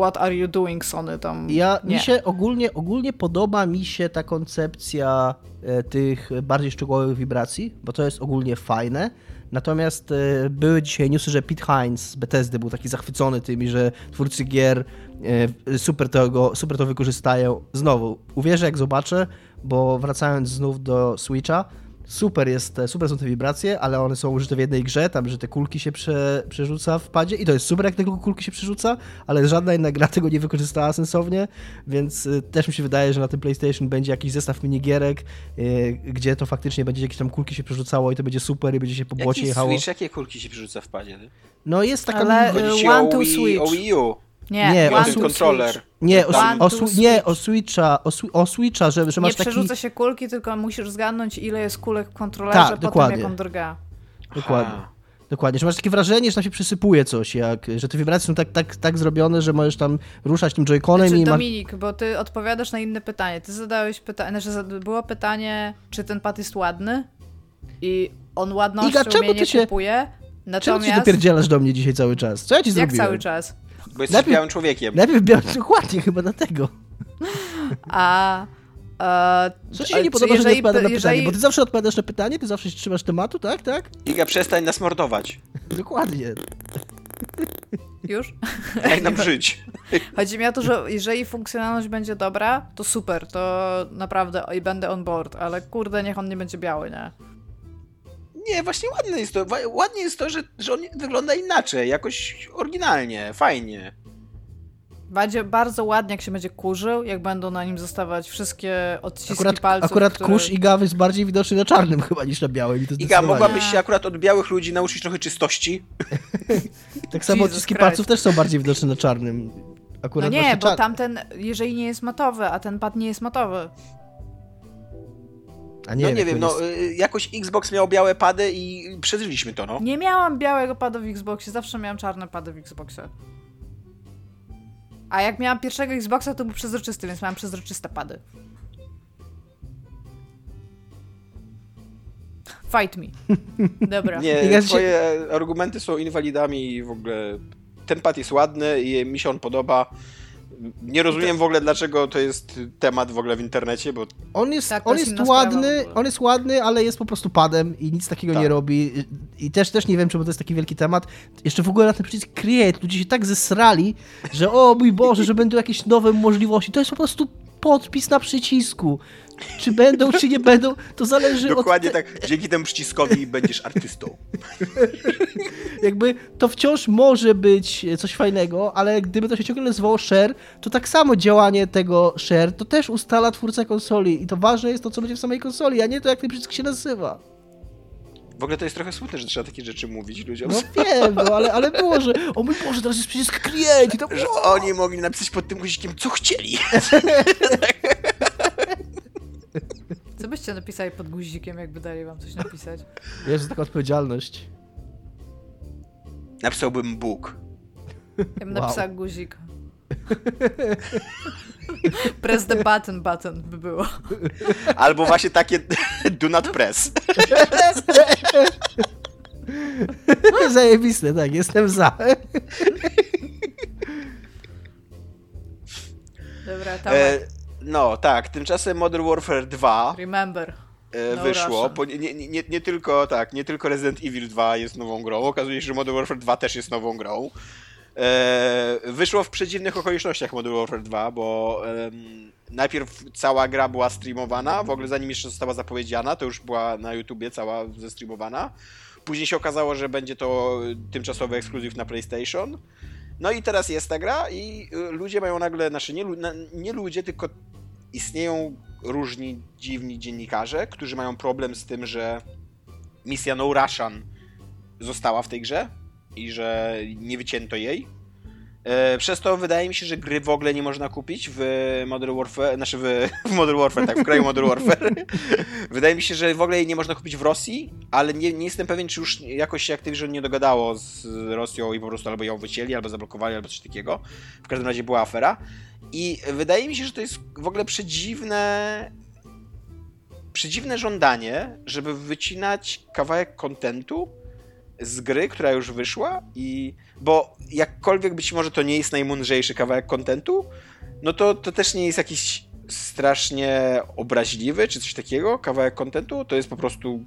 what are you doing, Sony, tam Ja, nie. mi się ogólnie, ogólnie podoba mi się ta koncepcja e, tych bardziej szczegółowych wibracji, bo to jest ogólnie fajne. Natomiast e, były dzisiaj newsy, że Pete Hines z Bethesdy był taki zachwycony tymi, że twórcy gier e, super, tego, super to wykorzystają. Znowu, uwierzę jak zobaczę, bo wracając znów do Switcha, super jest, super są te wibracje, ale one są użyte w jednej grze, tam, że te kulki się prze, przerzuca w padzie i to jest super, jak te kulki się przerzuca, ale żadna inna gra [LAUGHS] tego nie wykorzystała sensownie, więc y, też mi się wydaje, że na tym PlayStation będzie jakiś zestaw minigierek, y, gdzie to faktycznie będzie jakieś tam kulki się przerzucało i to będzie super i będzie się po błocie Jaki jechało. Switch, jakie kulki się przerzuca w padzie? Ty? No jest taka... Ale- ci one to Switch. o Wii U. Nie, Nie, o kontroler. Nie, o, One o, nie, o Switcha, o, o Switcha, że, że Nie masz taki... przerzuca się kulki, tylko musisz zgadnąć, ile jest kulek w kontrolerze Tak, po tym, dokładnie. jak on drga. Dokładnie. Dokładnie, że masz takie wrażenie, że tam się przysypuje coś, jak, że te wibracje są tak, tak, tak zrobione, że możesz tam ruszać tym joyconem Znaczy, i. Dominik, bo ty odpowiadasz na inne pytanie. Ty zadałeś pytanie, znaczy było pytanie, czy ten pad jest ładny i on ładnością Iga, czemu mnie ty nie się- kupuje. Czemu ty się Natomiast dopierdzielasz do mnie dzisiaj cały czas? Co ja ci jak zrobiłem? cały czas. Bo jesteś Najpierw- białym człowiekiem. Najpierw biorę [LAUGHS] dokładnie chyba dlatego. A e, Co ci się nie podoba, że nie jeżeli odpowiadam na by- pytanie? jeżeli- Bo ty zawsze odpowiadasz na pytanie, ty zawsze się trzymasz tematu, tak? Tak? Iga, przestań nas mordować. Dokładnie. Już? Daj nam żyć. [LAUGHS] Chodzi mi o to, że jeżeli funkcjonalność będzie dobra, to super, to naprawdę i będę on board, ale kurde, niech on nie będzie biały, nie? Nie, właśnie ładne jest to. Ładnie jest to, że, że on wygląda inaczej, jakoś oryginalnie, fajnie. Będzie bardzo ładnie, jak się będzie kurzył, jak będą na nim zostawać wszystkie odciski Akurat, palców, akurat które... kurz i gaw jest bardziej widoczny na czarnym [LAUGHS] chyba niż na białym. I Iga, mogłabyś się akurat od białych ludzi nauczyć trochę czystości? [LAUGHS] Tak samo Jesus odciski Christ. palców też są bardziej widoczne na czarnym. No Akurat nie, właśnie bo czar- tamten, jeżeli nie jest matowy, a ten pad nie jest matowy. A Nie no nie wiem, no jest- y, jakoś Xbox miał białe pady i przeżyliśmy to, no. Nie miałam białego pada w Xboxie, zawsze miałam czarne pady w Xboxie. A jak miałam pierwszego Xboxa, to był przezroczysty, więc miałam przezroczyste pady. Fight me. [LAUGHS] Dobra. Nie, twoje argumenty są inwalidami i w ogóle ten pad jest ładny i mi się on podoba. Nie rozumiem w ogóle, dlaczego to jest temat w ogóle w internecie, bo On jest, Tak, on jest ładny, ogóle. on jest ładny, ale jest po prostu padem i nic takiego Tak. nie robi. I też, też nie wiem, czemu to jest taki wielki temat. Jeszcze w ogóle na ten przycisk create ludzie się tak zesrali, że o mój Boże, że będą jakieś nowe możliwości. To jest po prostu podpis na przycisku. Czy będą, czy nie będą, to zależy dokładnie od... te- tak, dzięki temu przyciskowi będziesz artystą. [LAUGHS] Jakby to wciąż może być coś fajnego, ale gdyby to się ciągle nazywało share, to tak samo działanie tego share to też ustala twórca konsoli i to ważne jest to, co będzie w samej konsoli, a nie to, jak ten przycisk się nazywa. W ogóle to jest trochę smutne, że trzeba takie rzeczy mówić ludziom. No wiem, no, ale, ale było, że o mój Boże, teraz jest przycisk create i to... Że oni mogli napisać pod tym guzikiem, co chcieli. [LAUGHS] Co byście napisali pod guzikiem, jakby dali wam coś napisać? Jest taka odpowiedzialność. Napisałbym Bóg. Ja bym Wow. napisała guzik. Press the button button by było. Albo właśnie takie do not press. Zajebiste, tak, jestem za. Dobra, tam. E, no tak, tymczasem Modern Warfare 2 Remember. e, No wyszło. Nie, nie, nie, tylko tak, nie tylko Resident Evil 2 jest nową grą, okazuje się, że Modern Warfare 2 też jest nową grą. E, wyszło w przedziwnych okolicznościach Modern Warfare 2, bo najpierw cała gra była streamowana, w ogóle zanim jeszcze została zapowiedziana, to już była na YouTubie cała zestreamowana. Później się okazało, że będzie to tymczasowy ekskluzyw na PlayStation. No i teraz jest ta gra i y, ludzie mają nagle, znaczy nie, nie ludzie, tylko istnieją różni dziwni dziennikarze, którzy mają problem z tym, że misja No Russian została w tej grze i że nie wycięto jej. E, Przez to wydaje mi się, że gry w ogóle nie można kupić w Modern Warfare, znaczy w, [LAUGHS] w Modern Warfare, tak, w kraju Modern Warfare. [LAUGHS] wydaje mi się, że w ogóle jej nie można kupić w Rosji, ale nie, nie jestem pewien, czy już jakoś się Activision nie dogadało z Rosją i po prostu albo ją wycięli, albo zablokowali, albo coś takiego. W każdym razie była afera. I wydaje mi się, że to jest w ogóle przedziwne przedziwne żądanie, żeby wycinać kawałek kontentu z gry, która już wyszła i bo jakkolwiek być może to nie jest najmądrzejszy kawałek kontentu, no to to też nie jest jakiś strasznie obraźliwy czy coś takiego. Kawałek kontentu, to jest po prostu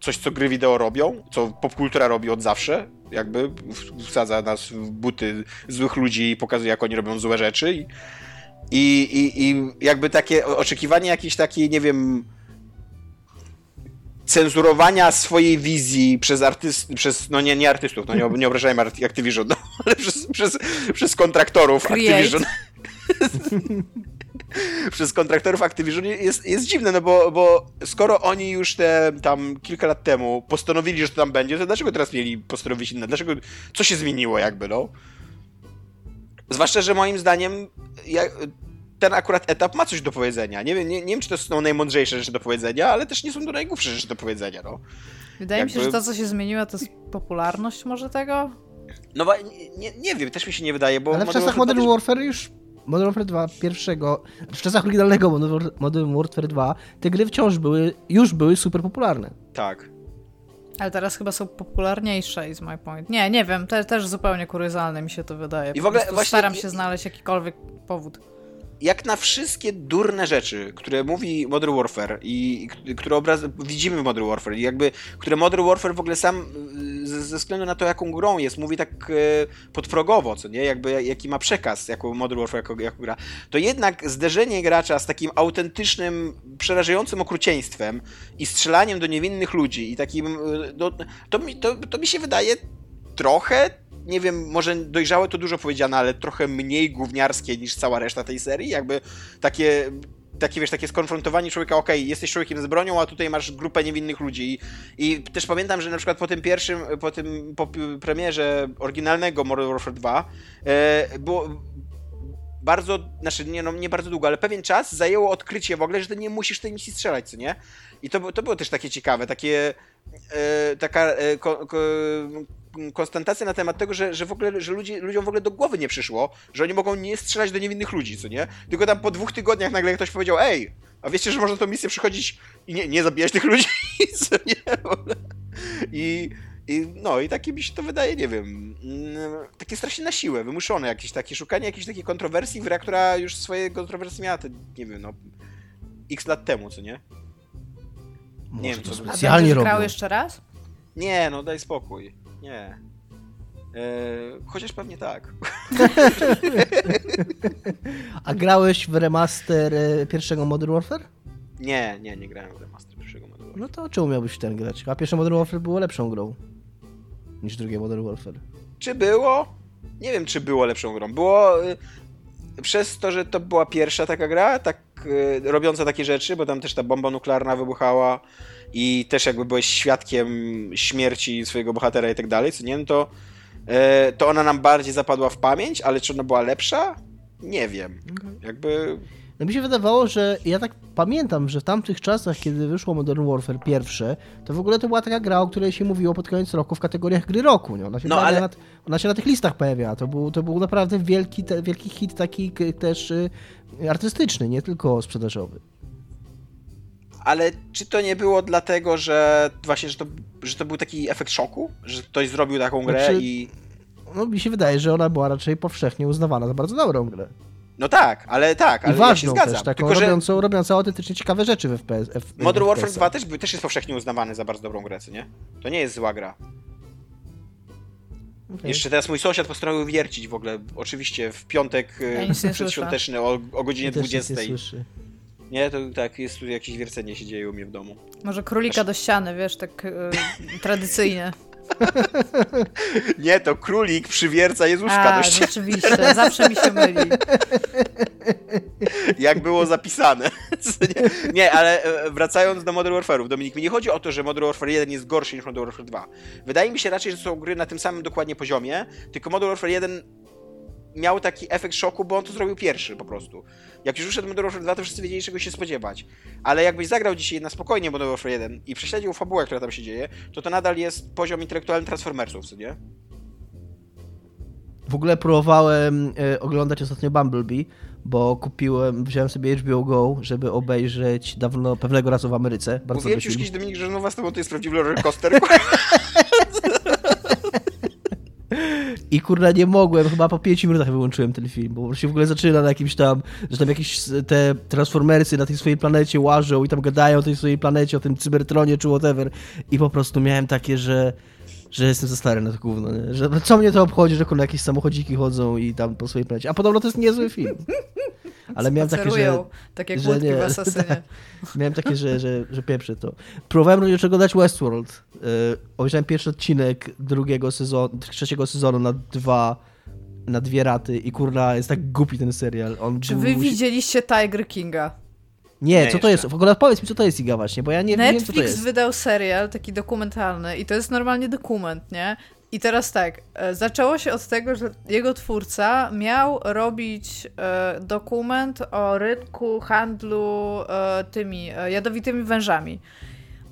coś, co gry wideo robią, co popkultura robi od zawsze, jakby wsadza nas w buty złych ludzi i pokazuje, jak oni robią złe rzeczy i, i, i, i jakby takie oczekiwanie jakiejś takiej, nie wiem, cenzurowania swojej wizji przez artyst, przez, no nie, nie artystów, no nie, nie obrażajmy Activision, no, [LAUGHS] ale przez, przez, przez kontraktorów Create. Activision. [LAUGHS] przez kontraktorów Activision jest, jest dziwne, no bo, bo skoro oni już te tam kilka lat temu postanowili, że to tam będzie, to dlaczego teraz mieli postanowić inne? Dlaczego, co się zmieniło jakby, no? Zwłaszcza, że moim zdaniem ja, ten akurat etap ma coś do powiedzenia. Nie wiem, nie, nie wiem, czy to są najmądrzejsze rzeczy do powiedzenia, ale też nie są to najgłupsze rzeczy do powiedzenia, no. Wydaje mi się, że to, co się zmieniło, to jest popularność może tego? No nie, nie wiem, też mi się nie wydaje, bo... Ale w czasach Modern Warfare już Modern Warfare 2 pierwszego, w czasach oryginalnego Modern Warfare 2 te gry wciąż były, już były super popularne. Tak. Ale teraz chyba są popularniejsze, is my point. Nie, nie wiem, te, też zupełnie kuriozalne mi się to wydaje. I w ogóle właśnie staram się znaleźć jakikolwiek powód jak na wszystkie durne rzeczy, które mówi Modern Warfare i, i które obraz, widzimy w Modern Warfare. I jakby, które Modern Warfare w ogóle sam ze, ze względu na to, jaką grą jest, mówi tak e, podprogowo, co nie, jakby jaki ma przekaz jako Modern Warfare jako, jako gra, to jednak zderzenie gracza z takim autentycznym, przerażającym okrucieństwem i strzelaniem do niewinnych ludzi i takim, no, to, mi, to, to mi się wydaje trochę nie wiem, może dojrzałe to dużo powiedziane, ale trochę mniej gówniarskie niż cała reszta tej serii. Jakby takie takie, wiesz, takie skonfrontowanie człowieka, okej, okay, jesteś człowiekiem z bronią, a tutaj masz grupę niewinnych ludzi. I, I, też pamiętam, że na przykład po tym pierwszym, po tym po premierze oryginalnego Modern Warfare 2 e, było bardzo, znaczy nie, no, nie bardzo długo, ale pewien czas zajęło odkrycie w ogóle, że ty nie musisz tej misji strzelać, co nie? I to, to było też takie ciekawe, takie e, taka e, ko, ko, konstatacja na temat tego, że, że w ogóle, że ludzi, ludziom w ogóle do głowy nie przyszło, że oni mogą nie strzelać do niewinnych ludzi, co nie? Tylko tam po dwóch tygodniach nagle ktoś powiedział, ej, a wiecie, że można tą misję przychodzić i nie, nie zabijać tych ludzi, [LAUGHS] co nie? I, i no, i takie mi się to wydaje, nie wiem, mm, takie strasznie na siłę, wymuszone jakieś takie, szukanie jakiejś takiej kontrowersji w grze, która już swoje kontrowersje miała, te, nie wiem, no, x lat temu, co nie? Może nie wiem, co specjalnie robią. grał jeszcze raz? Nie, no daj spokój. Nie. E, chociaż pewnie tak. [LAUGHS] A grałeś w remaster e, pierwszego Modern Warfare? Nie, nie, nie grałem w remaster pierwszego Modern Warfare. No to czemu miałbyś ten grać? A pierwsze Modern Warfare było lepszą grą niż drugie Modern Warfare. Czy było? Nie wiem, czy było lepszą grą. Było y, przez to, że to była pierwsza taka gra, tak y, robiąca takie rzeczy, bo tam też ta bomba nuklearna wybuchała i też jakby byłeś świadkiem śmierci swojego bohatera i tak dalej, co nie, no to, e, to ona nam bardziej zapadła w pamięć, ale czy ona była lepsza? Nie wiem. Jakby... No mi się wydawało, że ja tak pamiętam, że w tamtych czasach, kiedy wyszło Modern Warfare pierwsze, to w ogóle to była taka gra, o której się mówiło pod koniec roku w kategoriach gry roku. Nie? Ona, się no, ale... na, ona się na tych listach pojawiała. To był, to był naprawdę wielki, te, wielki hit taki też y, artystyczny, nie tylko sprzedażowy ale czy to nie było dlatego, że właśnie, że to, że to był taki efekt szoku? Że ktoś zrobił taką grę znaczy, i... No mi się wydaje, że ona była raczej powszechnie uznawana za bardzo dobrą grę. No tak, ale tak, ale I ważną ja się zgadzam. Też, taką Tylko, robiącą, że... robiącą autentycznie ciekawe rzeczy w FPS. W, Modern Warfare 2 też, też jest powszechnie uznawany za bardzo dobrą grę, nie? To nie jest zła gra. Okay. Jeszcze teraz mój sąsiad postanowił wiercić w ogóle, oczywiście w piątek ja przedświąteczny o, o godzinie ja 20. Nie to tak, jest tu jakieś wiercenie się dzieje u mnie w domu. Może królika Aż... do ściany, wiesz, tak yy, tradycyjnie. [LAUGHS] Nie, to królik przywierca Jezuszka A, do ściany. rzeczywiście, zawsze mi się myli. [LAUGHS] Jak było zapisane. Nie, [LAUGHS] nie, ale e, wracając do Modern Warfare'ów, Dominik, mi nie chodzi o to, że Modern Warfare 1 jest gorszy niż Modern Warfare 2. Wydaje mi się raczej, że są gry na tym samym dokładnie poziomie, tylko Modern Warfare 1 miał taki efekt szoku, bo on to zrobił pierwszy po prostu. Jak już wyszedł Modern Warfare 2, to wszyscy wiedzieli, czego się spodziewać. Ale jakbyś zagrał dzisiaj na spokojnie Modern Warfare 1 i prześledził fabułę, która tam się dzieje, to to nadal jest poziom intelektualny Transformersów, co nie? W ogóle próbowałem e, oglądać ostatnio Bumblebee, bo kupiłem, wziąłem sobie HBO Go, żeby obejrzeć dawno, pewnego razu w Ameryce. Bardzo Mówiłem ci już kiedyś, Dominik, że nowa z tobą to jest prawdziwy roller coaster. [LAUGHS] I kurna nie mogłem, chyba po 5 minutach wyłączyłem ten film, bo się w ogóle zaczyna na jakimś tam, że tam jakieś te transformersy na tej swojej planecie łażą i tam gadają o tej swojej planecie, o tym cybertronie czy whatever i po prostu miałem takie, że że jestem za stary na to gówno, nie? że co mnie to obchodzi, że kurna jakieś samochodziki chodzą i tam po swojej planecie, a podobno to jest niezły film. [LAUGHS] Ale miałem takie, że... takie że nie, w asasynie. [LAUGHS] miałem takie, że, że, że pieprzę to. Próbowałem również oglądać Westworld. Yy, obejrzałem pierwszy odcinek drugiego sezonu, trzeciego sezonu na dwa na dwie raty i kurna, jest tak głupi ten serial. On Czy wy widzieliście Tiger Kinga? Nie, co to jest? W ogóle powiedz mi, co to jest Iga właśnie, bo ja nie, Netflix wiem, co to jest. wydał serial taki dokumentalny i to jest normalnie dokument, nie? I teraz tak, e, zaczęło się od tego, że jego twórca miał robić e, dokument o rynku handlu e, tymi jadowitymi wężami.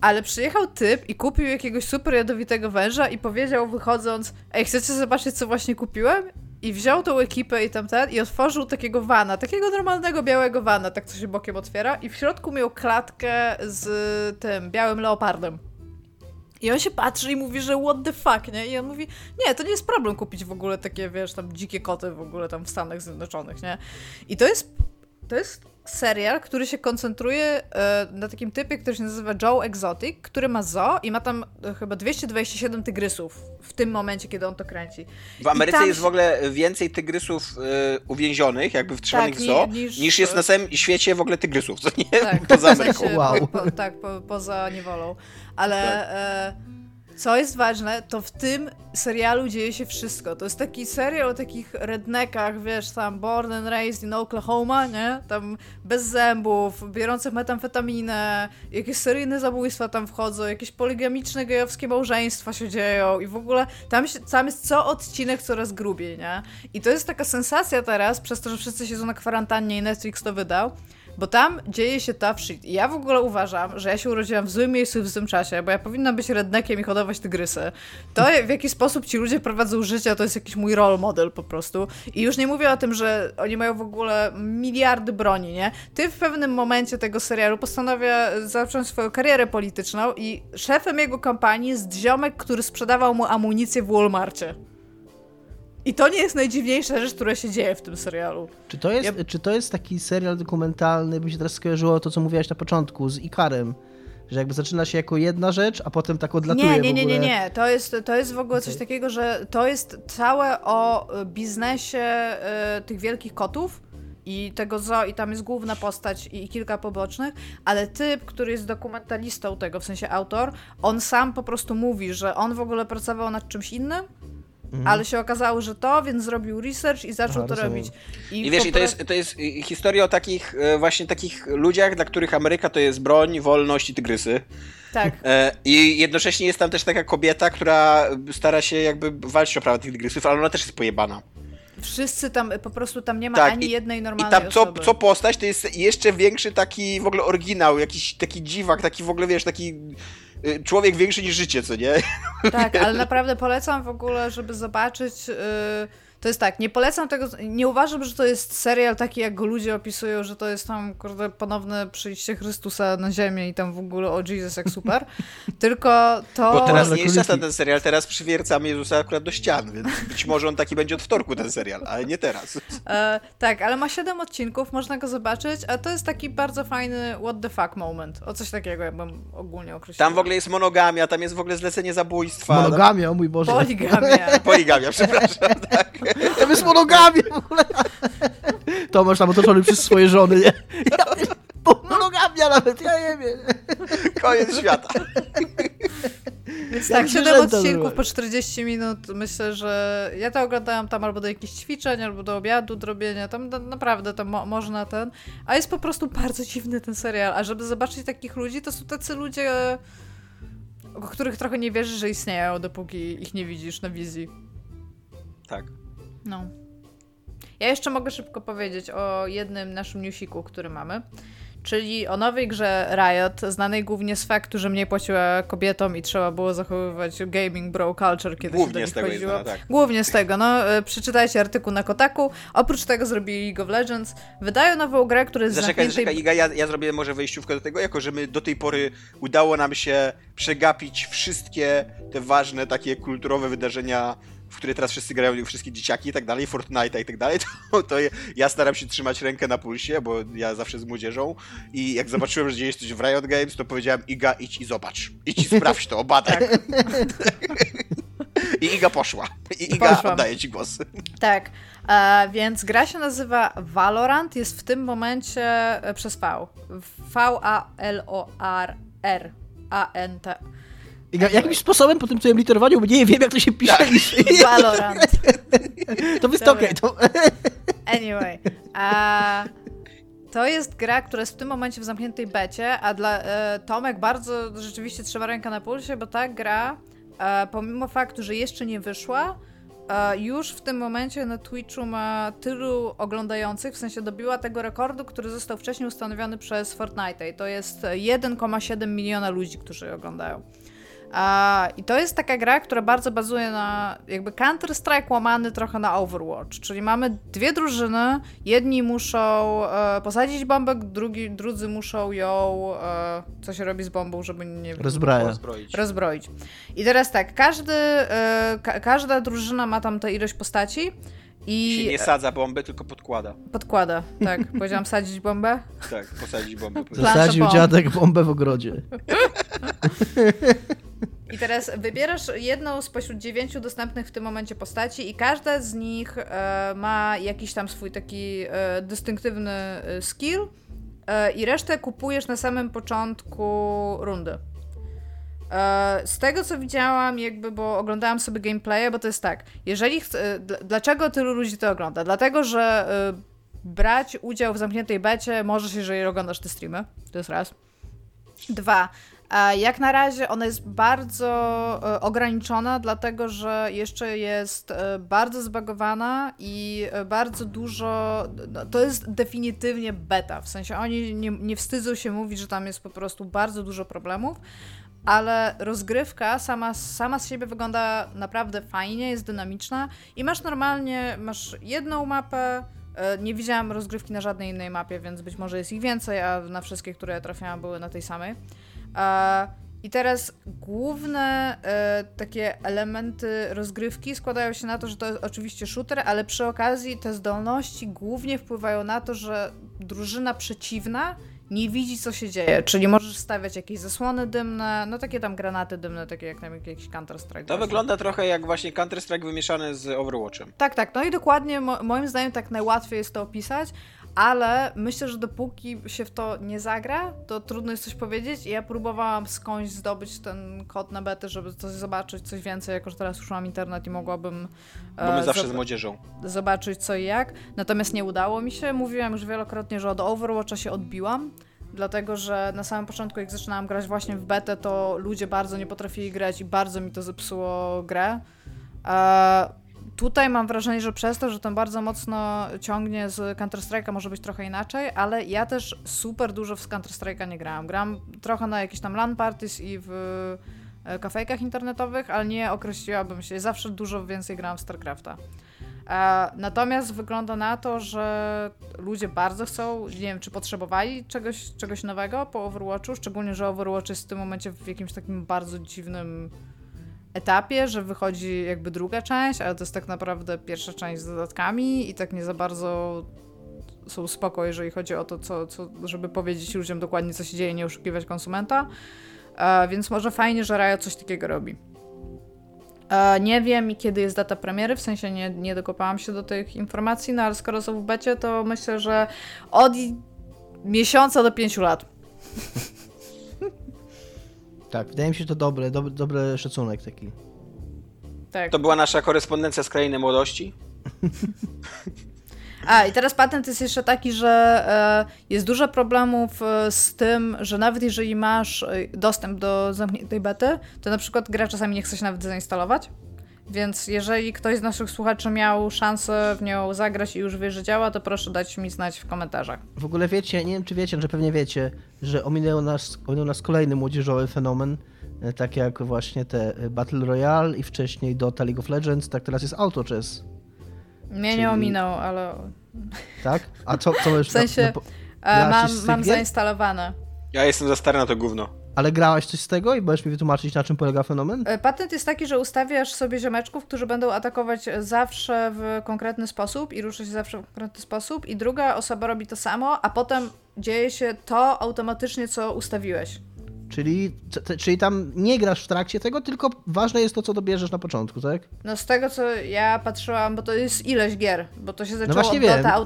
Ale przyjechał typ i kupił jakiegoś super jadowitego węża i powiedział wychodząc, ej, chcecie zobaczyć, co właśnie kupiłem? I wziął tą ekipę i tamten i otworzył takiego wana, takiego normalnego białego wana, tak co się bokiem otwiera i w środku miał klatkę z tym białym leopardem. I on się patrzy i mówi, że what the fuck, nie? I on mówi, nie, to nie jest problem kupić w ogóle takie, wiesz, tam dzikie koty w ogóle tam w Stanach Zjednoczonych, nie? I to jest, to jest serial, który się koncentruje e, na takim typie, który się nazywa Joe Exotic, który ma zoo i ma tam e, chyba 227 tygrysów w tym momencie, kiedy on to kręci. W Ameryce tam jest się- w ogóle więcej tygrysów y, uwięzionych, jakby wtrzymanych Tak, w zoo, ni- niż- niż, jest na całym świecie w ogóle tygrysów, co nie? Tak, [LAUGHS] Poza w Ameryką. sensie, Wow. po, tak, po, poza niewolą. Ale Tak. e, co jest ważne, to w tym serialu dzieje się wszystko. To jest taki serial o takich redneckach, wiesz, tam born and raised in Oklahoma, nie? Tam bez zębów, biorących metamfetaminę, jakieś seryjne zabójstwa tam wchodzą, jakieś poligamiczne gejowskie małżeństwa się dzieją i w ogóle tam, się, tam jest co odcinek coraz grubiej, nie? I to jest taka sensacja teraz, przez to, że wszyscy siedzą na kwarantannie i Netflix to wydał, bo tam dzieje się tough shit. I ja w ogóle uważam, że ja się urodziłam w złym miejscu i w złym czasie, bo ja powinnam być redneckiem i hodować tygrysy. To, [LAUGHS] w jaki sposób ci ludzie prowadzą życie, to jest jakiś mój role model po prostu. I już nie mówię o tym, że oni mają w ogóle miliardy broni, nie? Ty w pewnym momencie tego serialu postanawia zacząć swoją karierę polityczną i szefem jego kampanii jest ziomek, który sprzedawał mu amunicję w Walmarcie. I to nie jest najdziwniejsza rzecz, która się dzieje w tym serialu. Czy to, jest, Ja- czy to jest taki serial dokumentalny, by się teraz skojarzyło to, co mówiłaś na początku, z Ikarem? Że jakby zaczyna się jako jedna rzecz, a potem tak odlatuje Nie, nie, nie, nie, nie. To jest, to jest w ogóle coś Okej. takiego, że to jest całe o biznesie y, tych wielkich kotów i tego zoo, i tam jest główna postać i, i kilka pobocznych, ale typ, który jest dokumentalistą tego, w sensie autor, on sam po prostu mówi, że on w ogóle pracował nad czymś innym, ale się okazało, że to, więc zrobił research i zaczął Aha, to rozumiem. robić. I wiesz, po i to jest, to jest historia o takich y, właśnie takich ludziach, dla których Ameryka to jest broń, wolność i tygrysy. Tak. E, I jednocześnie jest tam też taka kobieta, która stara się jakby walczyć o prawa tych tygrysów, ale ona też jest pojebana. Wszyscy tam, po prostu tam nie ma Tak, ani i- jednej I normalnej tam co, osoby. co postać, to jest jeszcze większy taki w ogóle oryginał, jakiś taki dziwak, taki w ogóle, wiesz, taki człowiek większy niż życie, co nie? Tak, ale [LAUGHS] naprawdę polecam w ogóle, żeby zobaczyć. To jest tak, nie polecam tego. Nie uważam, że to jest serial taki, jak go ludzie opisują, że to jest tam, kurde, ponowne przyjście Chrystusa na ziemię i tam w ogóle o Jesus jak super. [LAUGHS] Tylko to. Bo teraz nie jest czas na ten serial, teraz przywiercamy Jezusa akurat do ścian, więc być może on taki będzie od wtorku ten serial, ale nie teraz. E, tak, ale ma 7 odcinków, można go zobaczyć, a to jest taki bardzo fajny what the fuck moment. O coś takiego, jakbym ogólnie określił. Tam w ogóle jest monogamia, tam jest w ogóle zlecenie zabójstwa. Monogamia, o mój Boże. Poligamia. [LAUGHS] Poligamia, przepraszam, [LAUGHS] tak. Tam jest monogamia w ogóle. Tomasz tam otoczony przez swoje żony, nie? Ja, bo monogamia nawet, ja nie wiem. Koniec świata. Więc tak, 7 zwierzęta odcinków po 40 minut. Myślę, że ja to oglądałam tam albo do jakichś ćwiczeń, albo do obiadu, do robienia. Tam na- naprawdę tam mo można ten. A jest po prostu bardzo dziwny ten serial. A żeby zobaczyć takich ludzi, to są tacy ludzie, o których trochę nie wierzysz, że istnieją, dopóki ich nie widzisz na wizji. Tak. No. Ja jeszcze mogę szybko powiedzieć o jednym naszym newsiku, który mamy. Czyli o nowej grze Riot, znanej głównie z faktu, że mniej płaciła kobietom i trzeba było zachowywać gaming bro culture, kiedy Głównie się do z tego jest chodziło. tak. Głównie z tego, no. e, Przeczytajcie artykuł na Kotaku. Oprócz tego zrobili League of Legends. Wydają nową grę, która jest Zaczekaj, zamkniętej... zaczekaj, Iga, ja, ja zrobię może wejściówkę do tego, jako że my do tej pory udało nam się przegapić wszystkie te ważne takie kulturowe wydarzenia, w które teraz wszyscy grają, wszystkie dzieciaki i tak dalej, Fortnite i tak dalej, [LAUGHS] to, to ja staram się trzymać rękę na pulsie, bo ja zawsze z młodzieżą i jak zobaczyłem, że dzieje się coś w Riot Games, to powiedziałem Iga, idź i zobacz, idź i sprawdź to, obadaj. [LAUGHS] I Iga poszła. I Iga, Poszłam. oddaję ci głos. Tak, e, więc gra się nazywa Valorant, jest w tym momencie e, przez V. V-A-L-O-R-R. A-N-T. I ga- Jakimś sposobem po tym twoim literowaniu nie wiem, jak to się pisze. [LAUGHS] Valorant. To okej. To... [LAUGHS] Anyway. A, to jest gra, która jest w tym momencie w zamkniętej becie, a dla e, Tomek bardzo rzeczywiście trzyma rękę na pulsie, bo ta gra, e, pomimo faktu, że jeszcze nie wyszła, e, już w tym momencie na Twitchu ma tylu oglądających, w sensie dobiła tego rekordu, który został wcześniej ustanowiony przez Fortnite. I to jest 1,7 miliona ludzi, którzy oglądają. A, I to jest taka gra, która bardzo bazuje na jakby Counter-Strike łamany trochę na Overwatch, czyli mamy dwie drużyny, jedni muszą e, posadzić bombę, drugi, drudzy muszą ją, e, co się robi z bombą, żeby nie... Rozbroić. Rozbroić. I teraz tak, każdy, e, ka każda drużyna ma tam tę ilość postaci i... Się nie sadza bomby, tylko podkłada. Podkłada, tak. [LAUGHS] Powiedziałam sadzić bombę? Tak, posadzić bombę. Zasadził dziadek bombę w ogrodzie. [LAUGHS] I teraz wybierasz jedną spośród dziewięciu dostępnych w tym momencie postaci i każda z nich e, ma jakiś tam swój taki e, dystynktywny e, skill i resztę kupujesz na samym początku rundy. Z tego co widziałam, jakby, bo oglądałam sobie gameplaye, bo to jest tak, jeżeli dlaczego tylu ludzi to ogląda? Dlatego, że brać udział w zamkniętej becie możesz, jeżeli oglądasz te streamy, to jest raz. Dwa, jak na razie ona jest bardzo e, ograniczona, dlatego że jeszcze jest e, bardzo zbagowana i e, bardzo dużo. No, to jest definitywnie beta. W sensie oni nie, nie wstydzą się mówić, że tam jest po prostu bardzo dużo problemów. Ale rozgrywka sama, sama z siebie wygląda naprawdę fajnie, jest dynamiczna i masz normalnie, masz jedną mapę, nie widziałam rozgrywki na żadnej innej mapie, więc być może jest ich więcej, a na wszystkie, które trafiałam, były na tej samej. I teraz główne e, takie elementy rozgrywki składają się na to, że to jest oczywiście shooter, ale przy okazji te zdolności głównie wpływają na to, że drużyna przeciwna nie widzi, co się dzieje. Czyli możesz stawiać jakieś zasłony dymne, no takie tam granaty dymne, takie jak tam jakiś Counter-Strike. To wygląda trochę jak właśnie Counter-Strike wymieszany z Overwatchem. Tak, tak. No i dokładnie, mo moim zdaniem tak najłatwiej jest to opisać, ale myślę, że dopóki się w to nie zagra, to trudno jest coś powiedzieć. I ja próbowałam skądś zdobyć ten kod na betę, żeby coś zobaczyć, coś więcej, jako że teraz już mam internet i mogłabym. E, zawsze z młodzieżą. Zobaczyć co i jak. Natomiast nie udało mi się. Mówiłam już wielokrotnie, że od Overwatcha się odbiłam. Dlatego, że na samym początku, jak zaczynałam grać właśnie w betę, to ludzie bardzo nie potrafili grać i bardzo mi to zepsuło grę. E, Tutaj mam wrażenie, że przez to, że ten bardzo mocno ciągnie z Counter-Strike'a może być trochę inaczej, ale ja też super dużo w Counter-Strike'a nie grałam. Gram trochę na jakieś tam LAN parties i w e, kafejkach internetowych, ale nie określiłabym się. Zawsze dużo więcej grałam w StarCrafta. E, natomiast wygląda na to, że ludzie bardzo chcą, nie wiem, czy potrzebowali czegoś, czegoś nowego po Overwatchu, szczególnie, że Overwatch jest w tym momencie w jakimś takim bardzo dziwnym etapie, że wychodzi jakby druga część, ale to jest tak naprawdę pierwsza część z dodatkami i tak nie za bardzo są spoko, jeżeli chodzi o to, co, co, żeby powiedzieć ludziom dokładnie, co się dzieje, nie oszukiwać konsumenta. E, więc może fajnie, że Riot coś takiego robi. E, nie wiem, kiedy jest data premiery, w sensie nie, nie dokopałam się do tych informacji, no ale skoro są w becie, to myślę, że od miesiąca do pięciu lat. [LAUGHS] Tak, wydaje mi się to dobre, dobry, dobry szacunek taki. Tak. To była nasza korespondencja z krainy młodości. A, i teraz patent jest jeszcze taki, że e, jest dużo problemów e, z tym, że nawet jeżeli masz e, dostęp do zamkniętej bety, to na przykład gra czasami nie chce się nawet zainstalować. Więc jeżeli ktoś z naszych słuchaczy miał szansę w nią zagrać i już wie, że działa, to proszę dać mi znać w komentarzach. W ogóle wiecie, nie wiem czy wiecie, że pewnie wiecie, że ominął nas, ominął nas kolejny młodzieżowy fenomen, e, tak jak właśnie te e, Battle Royale i wcześniej Dota League of Legends, tak teraz jest Auto Chess. Mnie Czyli... nie ominął, ale... Tak? A co, co [LAUGHS] już... W sensie na, na, mam, mam zainstalowane. Ja jestem za stary na to gówno. Ale grałaś coś z tego i możesz mi wytłumaczyć, na czym polega fenomen? E, patent jest taki, że ustawiasz sobie ziomeczków, którzy będą atakować zawsze w konkretny sposób i ruszać zawsze w konkretny sposób i druga osoba robi to samo, a potem dzieje się to automatycznie, co ustawiłeś. Czyli, czyli tam nie grasz w trakcie tego, tylko ważne jest to, co dobierzesz na początku, tak? No z tego, co ja patrzyłam, bo to jest ileś gier, bo to się no zaczęło no od wiem. Dota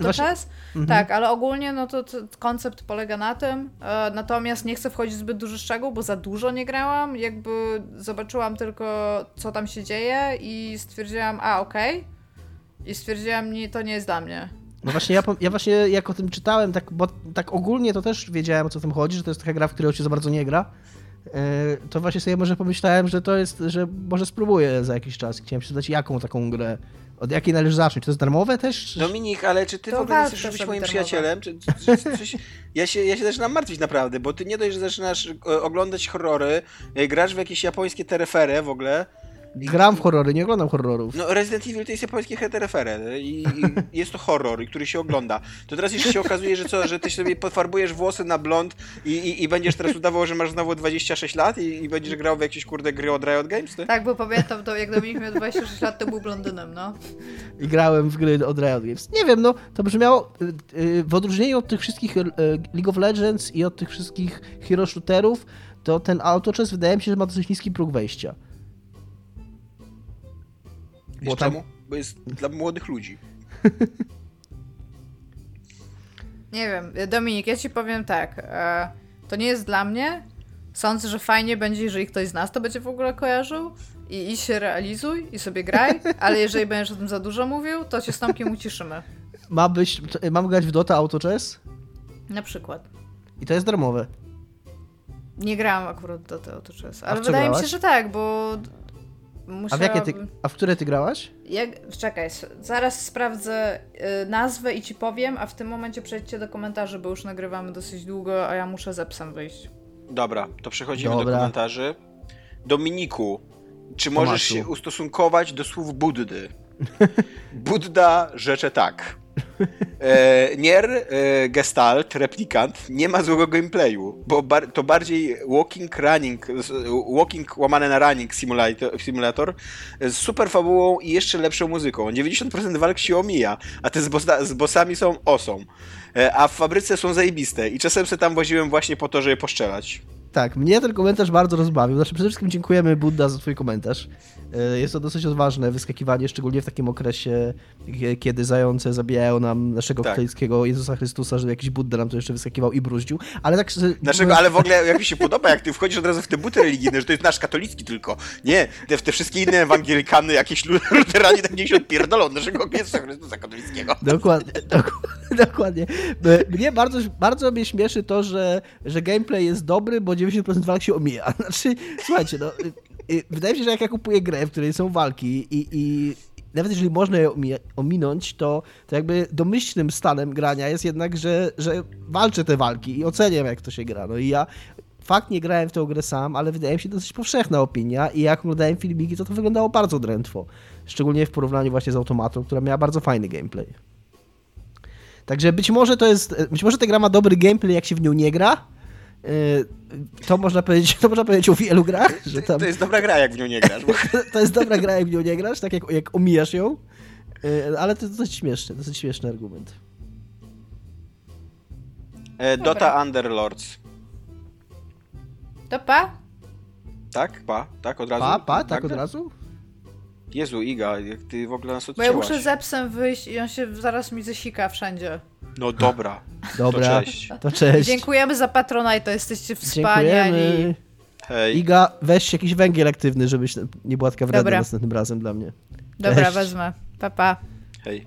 no tak, ale ogólnie no to, to, koncept polega na tym, e, natomiast nie chcę wchodzić w zbyt duży szczegół, bo za dużo nie grałam, jakby zobaczyłam tylko, co tam się dzieje i stwierdziłam, a okej, okay. i stwierdziłam, nie, to nie jest dla mnie. No właśnie, ja, ja właśnie jak o tym czytałem, tak, bo tak ogólnie to też wiedziałem o co w tym chodzi, że to jest taka gra, w której się za bardzo nie gra. e, to właśnie sobie może pomyślałem, że to jest, że może spróbuję za jakiś czas. Chciałem się zadać, jaką taką grę, od jakiej należy zacząć. To jest darmowe też? Dominik, ale czy ty To w ogóle nie chcesz być moim darmowe. przyjacielem? Czy, czy, czy, ja, się, ja się zaczynam martwić naprawdę, bo ty nie dość, że zaczynasz e, oglądać horrory, e, grasz w jakieś japońskie terefery w ogóle. Gram w horrory, nie oglądam horrorów. No Resident Evil to jest japońskie terefery i, i [LAUGHS] jest to horror, który się ogląda. To teraz jeszcze się okazuje, że co, że ty sobie podfarbujesz włosy na blond i, i, i będziesz teraz udawał, że masz znowu 26 lat i, i będziesz grał w jakieś kurde gry od Riot Games, ty? Tak, bo pamiętam to, jak Dominik miał 26 lat, to był blondynem, no. I grałem w gry od Riot Games. Nie wiem, no to brzmiało y, y, w odróżnieniu od tych wszystkich y, League of Legends i od tych wszystkich hero shooterów, to ten autochess wydaje mi się, że ma dosyć niski próg wejścia. Bo tam- czemu? Bo jest dla młodych ludzi. [LAUGHS] Nie wiem, Dominik, ja ci powiem tak. E, to nie jest dla mnie. Sądzę, że fajnie będzie, jeżeli ktoś z nas to będzie w ogóle kojarzył. I, i się realizuj, i sobie graj, [LAUGHS] ale jeżeli będziesz o tym za dużo mówił, to cię z Tomkiem uciszymy. Ma być, mam grać w Dota autochess Na przykład. i to jest darmowe. Nie grałam akurat do tego czas, ale wydaje mi grałaś? się, że tak, bo A w jakie ty, a w które ty grałaś? Jak, czekaj, zaraz sprawdzę y, nazwę i ci powiem, a w tym momencie przejdźcie do komentarzy, bo już nagrywamy dosyć długo, a ja muszę ze psem wyjść. Dobra, to przechodzimy do Dobra. komentarzy. Dominiku, czy możesz Tomaszu. się ustosunkować do słów Buddy? [LAUGHS] Budda rzecze tak. E, Nier, e, Gestalt, replikant nie ma złego gameplayu, bo bar to bardziej walking running, walking łamane na running simulator, simulator z super fabułą i jeszcze lepszą muzyką. 90% walk się omija, a te z, bossa, z bossami są osą. E, a w fabryce są zajebiste i czasem se tam woziłem właśnie po to, żeby poszczelać. Tak, mnie ten komentarz bardzo rozbawił. Znaczy, przede wszystkim dziękujemy Budda za twój komentarz. E, Jest to dosyć odważne wyskakiwanie, szczególnie w takim okresie, kie- kiedy zające zabijają nam naszego Tak. katolickiego Jezusa Chrystusa, żeby jakiś Budda nam to jeszcze wyskakiwał i bruździł. Ale tak... że- Dlaczego? Ale w ogóle jak mi się podoba, jak ty wchodzisz od razu w te buty religijne, że to jest nasz katolicki tylko. Nie, te, te wszystkie inne ewangelikany, jakieś lu- luteranie tak niech się odpierdolą od naszego Jezusa Chrystusa katolickiego. [LAUGHS] Dokładnie, dok- dokładnie. Mnie bardzo, bardzo mnie śmieszy to, że, że gameplay jest dobry, bo 90% walk się omija. [LAUGHS] Znaczy, słuchajcie, no, y, wydaje mi się, że jak ja kupuję grę, w której są walki i, i nawet jeżeli można je ominąć, to, to jakby domyślnym stanem grania jest jednak, że, że walczę te walki i oceniam, jak to się gra. No i ja fakt nie grałem w tę grę sam, ale wydaje mi się dosyć powszechna opinia i jak oglądałem filmiki, to to wyglądało bardzo drętwo. Szczególnie w porównaniu właśnie z automatą, która miała bardzo fajny gameplay. Także być może to jest, być może ta gra ma dobry gameplay, jak się w nią nie gra. Yy, To można powiedzieć, to można powiedzieć o wielu grach, że tam, To jest dobra gra, jak w nią nie grasz. Bo... [LAUGHS] to jest dobra gra, jak w nią nie grasz, tak jak, jak omijasz ją. Yy, Ale to jest dosyć śmieszny, dosyć śmieszny argument. E. Dota Underlords. To pa? Tak? Pa? Tak? Od razu? Pa, pa, tak od razu? Jezu, Iga, jak ty w ogóle nas Bo ja odcięłaś. muszę ze psem wyjść i on się zaraz mi zesika wszędzie. No dobra. [LAUGHS] Dobra, To cześć. to cześć. Dziękujemy za Patronite, jesteście wspaniali. Dziękujemy. Hej. Iga, weź jakiś węgiel aktywny, żebyś nie była taka wredna Dobra. następnym razem dla mnie. Dobra, Cześć. wezmę. Pa, pa. Hej.